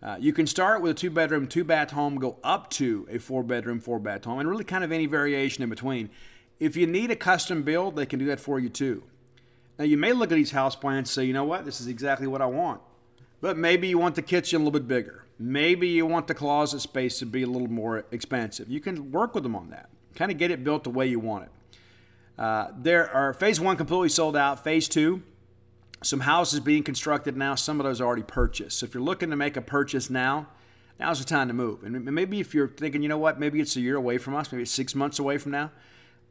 B: Uh, you can start with a two bedroom, two bath home, go up to a four bedroom, four bath home, and really kind of any variation in between. If you need a custom build, they can do that for you too. Now, you may look at these house plans and say, you know what, this is exactly what I want. But maybe you want the kitchen a little bit bigger. Maybe you want the closet space to be a little more expansive. You can work with them on that. Kind of get it built the way you want it. Uh, there are phase one completely sold out. Phase two, some houses being constructed now. Some of those are already purchased. So if you're looking to make a purchase now, now's the time to move. And maybe if you're thinking, you know what, maybe it's a year away from us, maybe it's six months away from now,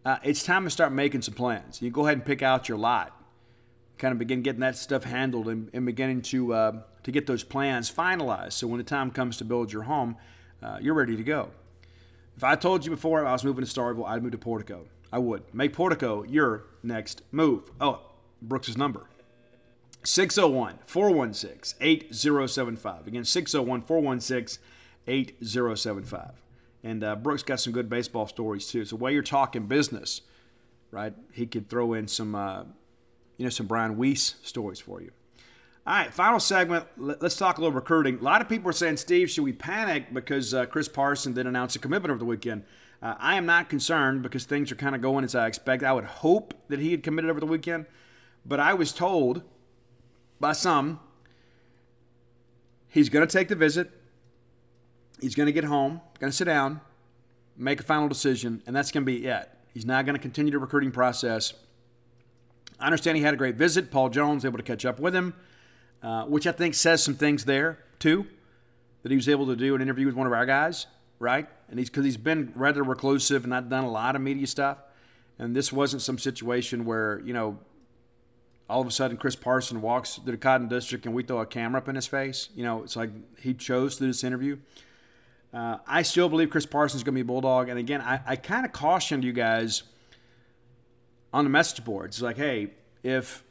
B: uh, it's time to start making some plans. You go ahead and pick out your lot, kind of begin getting that stuff handled and, and beginning to uh, to get those plans finalized. So when the time comes to build your home, uh, you're ready to go. If I told you before I was moving to Starkville, I'd move to Portico. I would. Make Portico your next move. Oh, Brooks's number 601 416 8075. Again, 601 416 8075. And uh, Brooks got some good baseball stories too. So while you're talking business, right, he could throw in some, uh, you know, some Brian Weiss stories for you. All right, final segment. Let's talk a little recruiting. A lot of people are saying, Steve, should we panic because uh, Chris Parson did announce a commitment over the weekend? Uh, I am not concerned because things are kind of going as I expect. I would hope that he had committed over the weekend, but I was told by some. He's going to take the visit. He's going to get home, going to sit down, make a final decision, and that's going to be it. He's not going to continue the recruiting process. I understand he had a great visit. Paul Jones able to catch up with him, uh, which I think says some things there too. That he was able to do an interview with one of our guys, right? And he's because he's been rather reclusive and not done a lot of media stuff. And this wasn't some situation where you know all of a sudden Chris Parson walks to the Cotton District and we throw a camera up in his face. You know, it's like he chose to do this interview. Uh, I still believe Chris Parsons is going to be Bulldog. And again, I, I kind of cautioned you guys on the message boards like, hey, if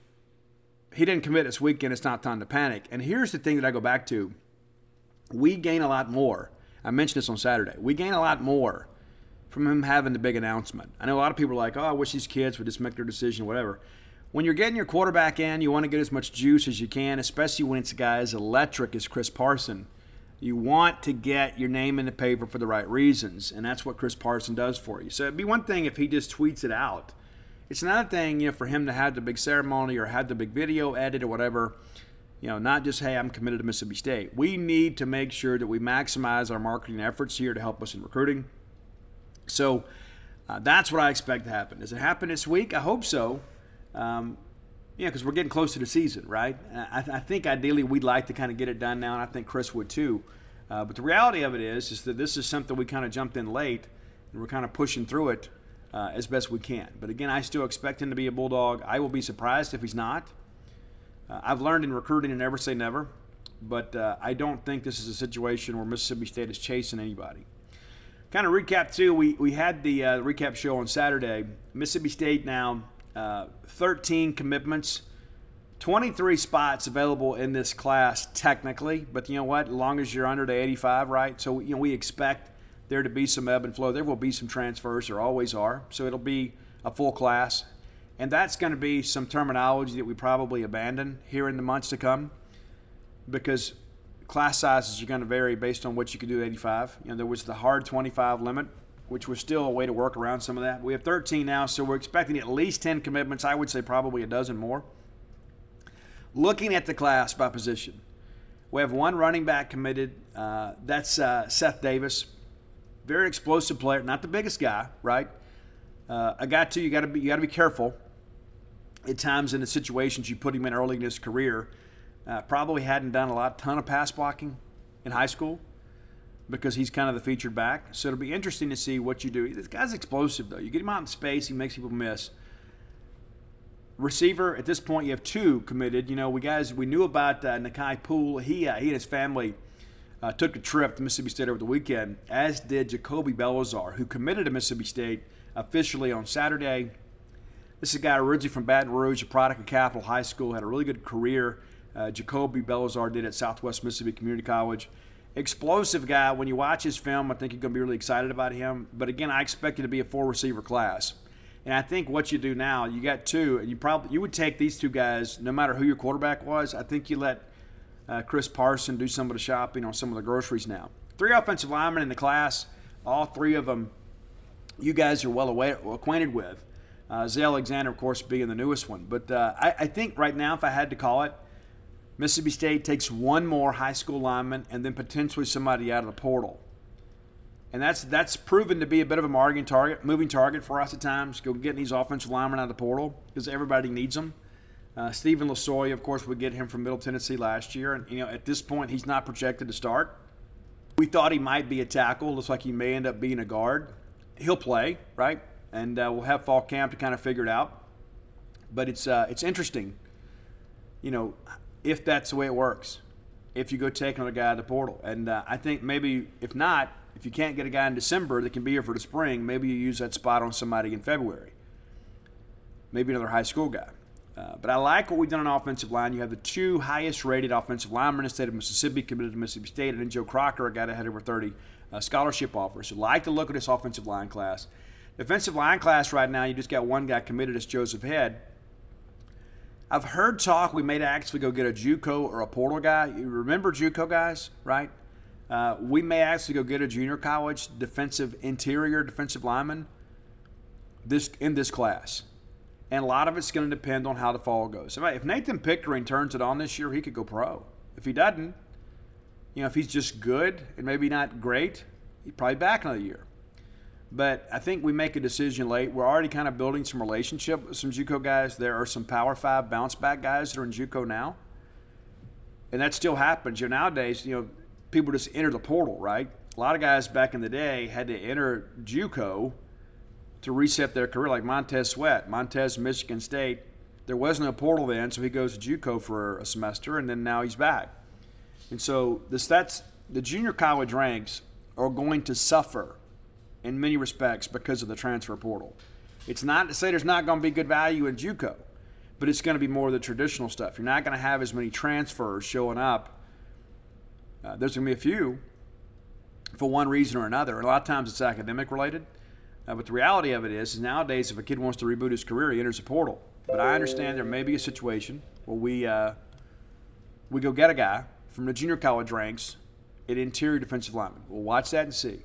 B: he didn't commit this weekend, it's not time to panic. And here's the thing that I go back to we gain a lot more. I mentioned this on Saturday. We gain a lot more from him having the big announcement. I know a lot of people are like, oh, I wish these kids would just make their decision, whatever. When you're getting your quarterback in, you want to get as much juice as you can, especially when it's a guy as electric as Chris Parson. You want to get your name in the paper for the right reasons, and that's what Chris Parson does for you. So it'd be one thing if he just tweets it out. It's another thing, you know, for him to have the big ceremony or have the big video edit or whatever. You know, not just hey, I'm committed to Mississippi State. We need to make sure that we maximize our marketing efforts here to help us in recruiting. So uh, that's what I expect to happen. Does it happen this week? I hope so. Um, yeah, because we're getting close to the season, right? I, I, think ideally we'd like to kind of get it done now, and I think Chris would too. Uh, but the reality of it is, is that this is something we kind of jumped in late, and we're kind of pushing through it uh, as best we can. But again, I still expect him to be a bulldog. I will be surprised if he's not. Uh, I've learned in recruiting to never say never, but uh, I don't think this is a situation where Mississippi State is chasing anybody. Kind of recap too. We we had the uh, recap show on Saturday. Mississippi State now uh, 13 commitments. 23 spots available in this class technically, but you know what? As long as you're under the 85, right? So you know we expect there to be some ebb and flow. There will be some transfers. There always are. So it'll be a full class, and that's going to be some terminology that we probably abandon here in the months to come, because class sizes are going to vary based on what you can do at 85. You know there was the hard 25 limit which was still a way to work around some of that. We have 13 now, so we're expecting at least 10 commitments. I would say probably a dozen more. Looking at the class by position, we have one running back committed. Uh, that's uh, Seth Davis, very explosive player, not the biggest guy, right? Uh, a guy too. You got to be you got to be careful. At times in the situations you put him in early in his career, uh, probably hadn't done a lot, ton of pass blocking in high school because he's kind of the featured back. So it'll be interesting to see what you do. This guy's explosive, though. You get him out in space, he makes people miss. Receiver at this point, you have two committed. You know, we guys we knew about uh, Nakai Poole. He uh, he and his family uh, took a trip to Mississippi State over the weekend, as did Jacoby Bellazar, who committed to Mississippi State officially on Saturday. This is a guy originally from Baton Rouge, a product of Capital High School, had a really good career. Uh, Jacoby Bellazar did at Southwest Mississippi Community College explosive guy. When you watch his film, I think you're going to be really excited about him. But again, I expect it to be a four receiver class. And I think what you do now, you got two, and you probably you would take these two guys, no matter who your quarterback was. I think you let uh, Chris Parson do some of the shopping on some of the groceries now. Three offensive linemen in the class, all three of them, you guys are well aware, acquainted with. Uh, Zay Alexander, of course, being the newest one. But uh, I, I think right now, if I had to call it, Mississippi State takes one more high school lineman and then potentially somebody out of the portal. And that's that's proven to be a bit of a margin target, moving target for us at times. Go getting these offensive linemen out of the portal because everybody needs them. Uh, Stephen Losoya, of course, we get him from Middle Tennessee last year, and you know at this point he's not projected to start. We thought he might be a tackle. Looks like he may end up being a guard. He'll play, right? And uh, we'll have fall camp to kind of figure it out. But it's uh, it's interesting. You know, if that's the way it works. If you go take another guy of the portal, and uh, I think maybe if not, if you can't get a guy in December that can be here for the spring, maybe you use that spot on somebody in February. Maybe another high school guy. Uh, but I like what we've done on offensive line. You have the two highest rated offensive linemen in the state of Mississippi committed to Mississippi State, and then Joe Crocker, a guy that had over 30 uh, scholarship offers. So like to look at this offensive line class. Defensive line class right now, you just got one guy committed as Joseph Head. I've heard talk we may actually go get a JUCO or a portal guy. You remember JUCO guys, right? Uh, we may actually go get a junior college defensive interior defensive lineman this in this class. And a lot of it's going to depend on how the fall goes. If Nathan Pickering turns it on this year, he could go pro. If he doesn't, you know, if he's just good and maybe not great, he'd probably back another year. But I think we make a decision late. We're already kind of building some relationship with some JUCO guys. There are some Power Five bounce back guys that are in JUCO now, and that still happens. You know, nowadays, you know, people just enter the portal, right? A lot of guys back in the day had to enter JUCO to reset their career, like Montez Sweat, Montez, Michigan State. There wasn't a portal then, so he goes to JUCO for a semester, and then now he's back. And so this that's the junior college ranks are going to suffer in many respects because of the transfer portal. It's not to say there's not going to be good value in JUCO, but it's going to be more of the traditional stuff. You're not going to have as many transfers showing up. Uh, there's going to be a few for one reason or another. And a lot of times it's academic related. Uh, but the reality of it is, is nowadays if a kid wants to reboot his career, he enters a portal. But I understand there may be a situation where we uh, we go get a guy from the junior college ranks at interior defensive lineman. We'll watch that and see.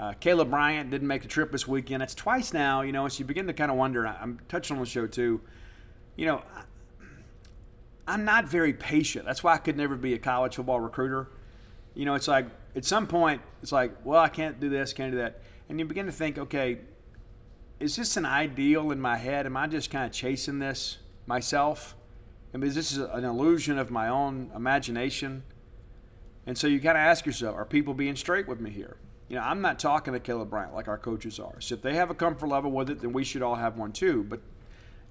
B: Uh, Caleb Bryant didn't make the trip this weekend. It's twice now, you know, as you begin to kind of wonder. I'm touching on the show too. You know, I'm not very patient. That's why I could never be a college football recruiter. You know, it's like at some point, it's like, well, I can't do this, can't do that. And you begin to think, okay, is this an ideal in my head? Am I just kind of chasing this myself? I mean, is this an illusion of my own imagination? And so you got to ask yourself, are people being straight with me here? You know, I'm not talking to Caleb Bryant like our coaches are. So if they have a comfort level with it, then we should all have one too. But,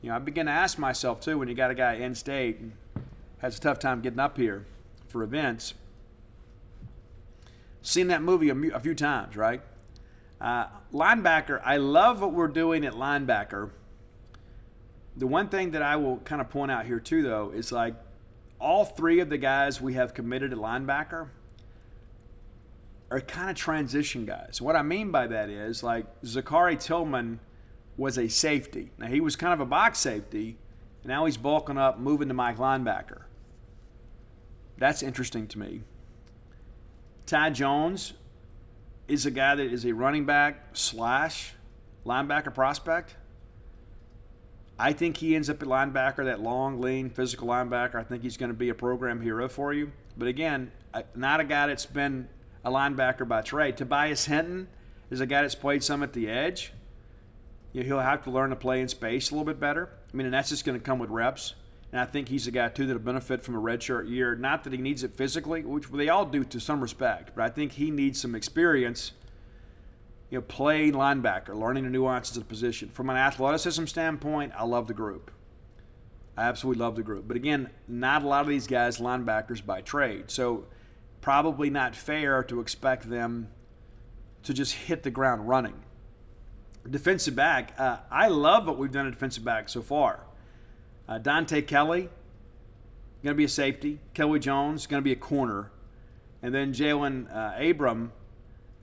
B: you know, I begin to ask myself too when you got a guy in state and has a tough time getting up here for events. Seen that movie a, few times, right? Uh, linebacker, I love what we're doing at linebacker. The one thing that I will kind of point out here too, though, is like all three of the guys we have committed at linebacker are kind of transition guys. What I mean by that is like Zakhari Tillman was a safety. Now he was kind of a box safety, and now he's bulking up, moving to Mike linebacker. That's interesting to me. Ty Jones is a guy that is a running back slash linebacker prospect. I think he ends up at linebacker, that long, lean, physical linebacker. I think he's going to be a program hero for you. But again, not a guy that's been a linebacker by trade. Tobias Hinton is a guy that's played some at the edge. You know, he'll have to learn to play in space a little bit better. I mean, and that's just going to come with reps. And I think he's a guy, too, that'll benefit from a redshirt year. Not that he needs it physically, which they all do to some respect, but I think he needs some experience you know, playing linebacker, learning the nuances of the position. From an athleticism standpoint, I love the group. I absolutely love the group. But again, not a lot of these guys linebackers by trade. So probably not fair to expect them to just hit the ground running. Defensive back, uh, I love what we've done at defensive back so far. Uh, Dante Kelly, going to be a safety. Kelly Jones, going to be a corner. And then Jalen uh, Abram,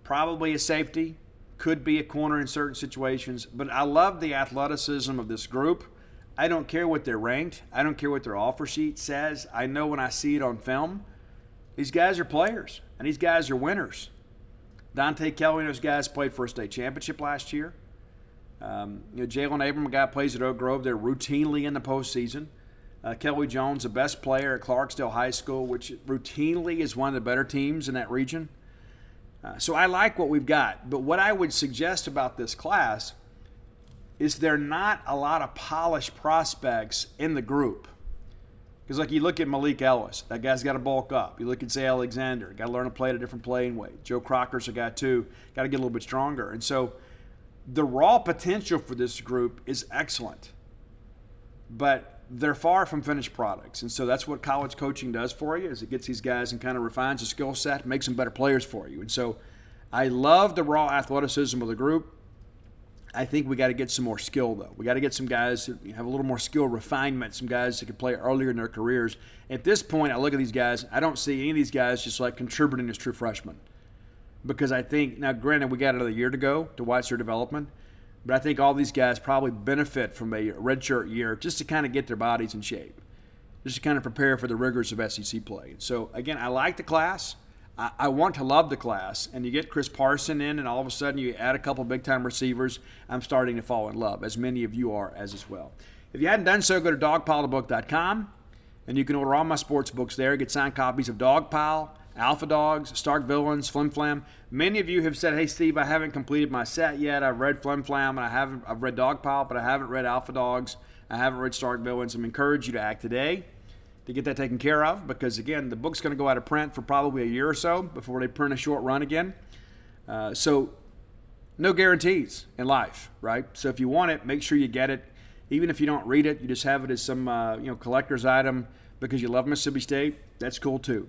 B: probably a safety could be a corner in certain situations. But I love the athleticism of this group. I don't care what they're ranked. I don't care what their offer sheet says. I know when I see it on film, these guys are players and these guys are winners. Dante Kelly and guys played for a state championship last year. Um, you know, Jalen Abram, a guy plays at Oak Grove, they're routinely in the postseason. Uh, Kelly Jones, the best player at Clarksdale High School, which routinely is one of the better teams in that region. Uh, so I like what we've got. But what I would suggest about this class is there not a lot of polished prospects in the group. Because, like, you look at Malik Ellis, that guy's got to bulk up. You look at Zay Alexander, got to learn to play at a different playing weight. Joe Crocker's a guy, too, got to get a little bit stronger. And so the raw potential for this group is excellent. But they're far from finished products. And so that's what college coaching does for you is it gets these guys and kind of refines the skill set, makes them better players for you. And so I love the raw athleticism of the group. I think we got to get some more skill though. We got to get some guys who have a little more skill refinement, some guys that can play earlier in their careers. At this point, I look at these guys, I don't see any of these guys just like contributing as true freshmen. Because I think now granted we got another year to go to watch their development. But I think all these guys probably benefit from a redshirt year just to kind of get their bodies in shape, just to kind of prepare for the rigors of SEC play. So, again, I like the class. I, want to love the class. And you get Chris Parson in, and all of a sudden you add a couple big time receivers. I'm starting to fall in love, as many of you are as as well. If you hadn't done so, go to dogpilebook.com and you can order all my sports books there. Get signed copies of Dogpile Alpha Dogs, Stark Villains, Flim Flam. Many of you have said, "Hey, Steve, I haven't completed my set yet. I've read Flim Flam and I haven't. I've read Dogpile, but I haven't read Alpha Dogs. I haven't read Stark Villains. I'm encourage you to act today to get that taken care of because again, the book's going to go out of print for probably a year or so before they print a short run again. Uh, so, no guarantees in life, right? So if you want it, make sure you get it. Even if you don't read it, you just have it as some uh, you know collector's item because you love Mississippi State. That's cool too.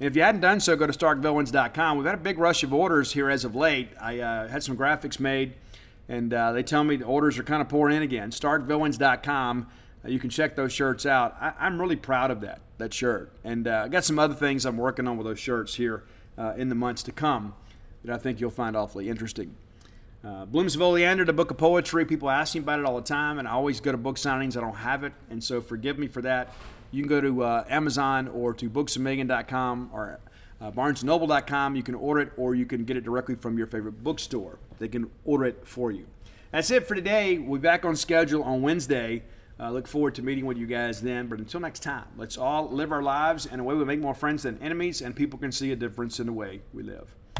B: And if you hadn't done so, go to starkvillains.com. We've had a big rush of orders here as of late. I uh, had some graphics made, and uh, they tell me the orders are kind of pouring in again. Starkvillains.com. Uh, you can check those shirts out. I, am really proud of that that shirt, and uh, I got some other things I'm working on with those shirts here uh, in the months to come that I think you'll find awfully interesting. Uh, Bloomsville Leander, the book of poetry. People ask me about it all the time, and I always go to book signings. I don't have it, and so forgive me for that. You can go to uh, Amazon or to booksamillion.com or uh, barnesnoble.com. You can order it, or you can get it directly from your favorite bookstore. They can order it for you. That's it for today. We'll be back on schedule on Wednesday. Uh, look forward to meeting with you guys then. But until next time, let's all live our lives in a way we make more friends than enemies, and people can see a difference in the way we live.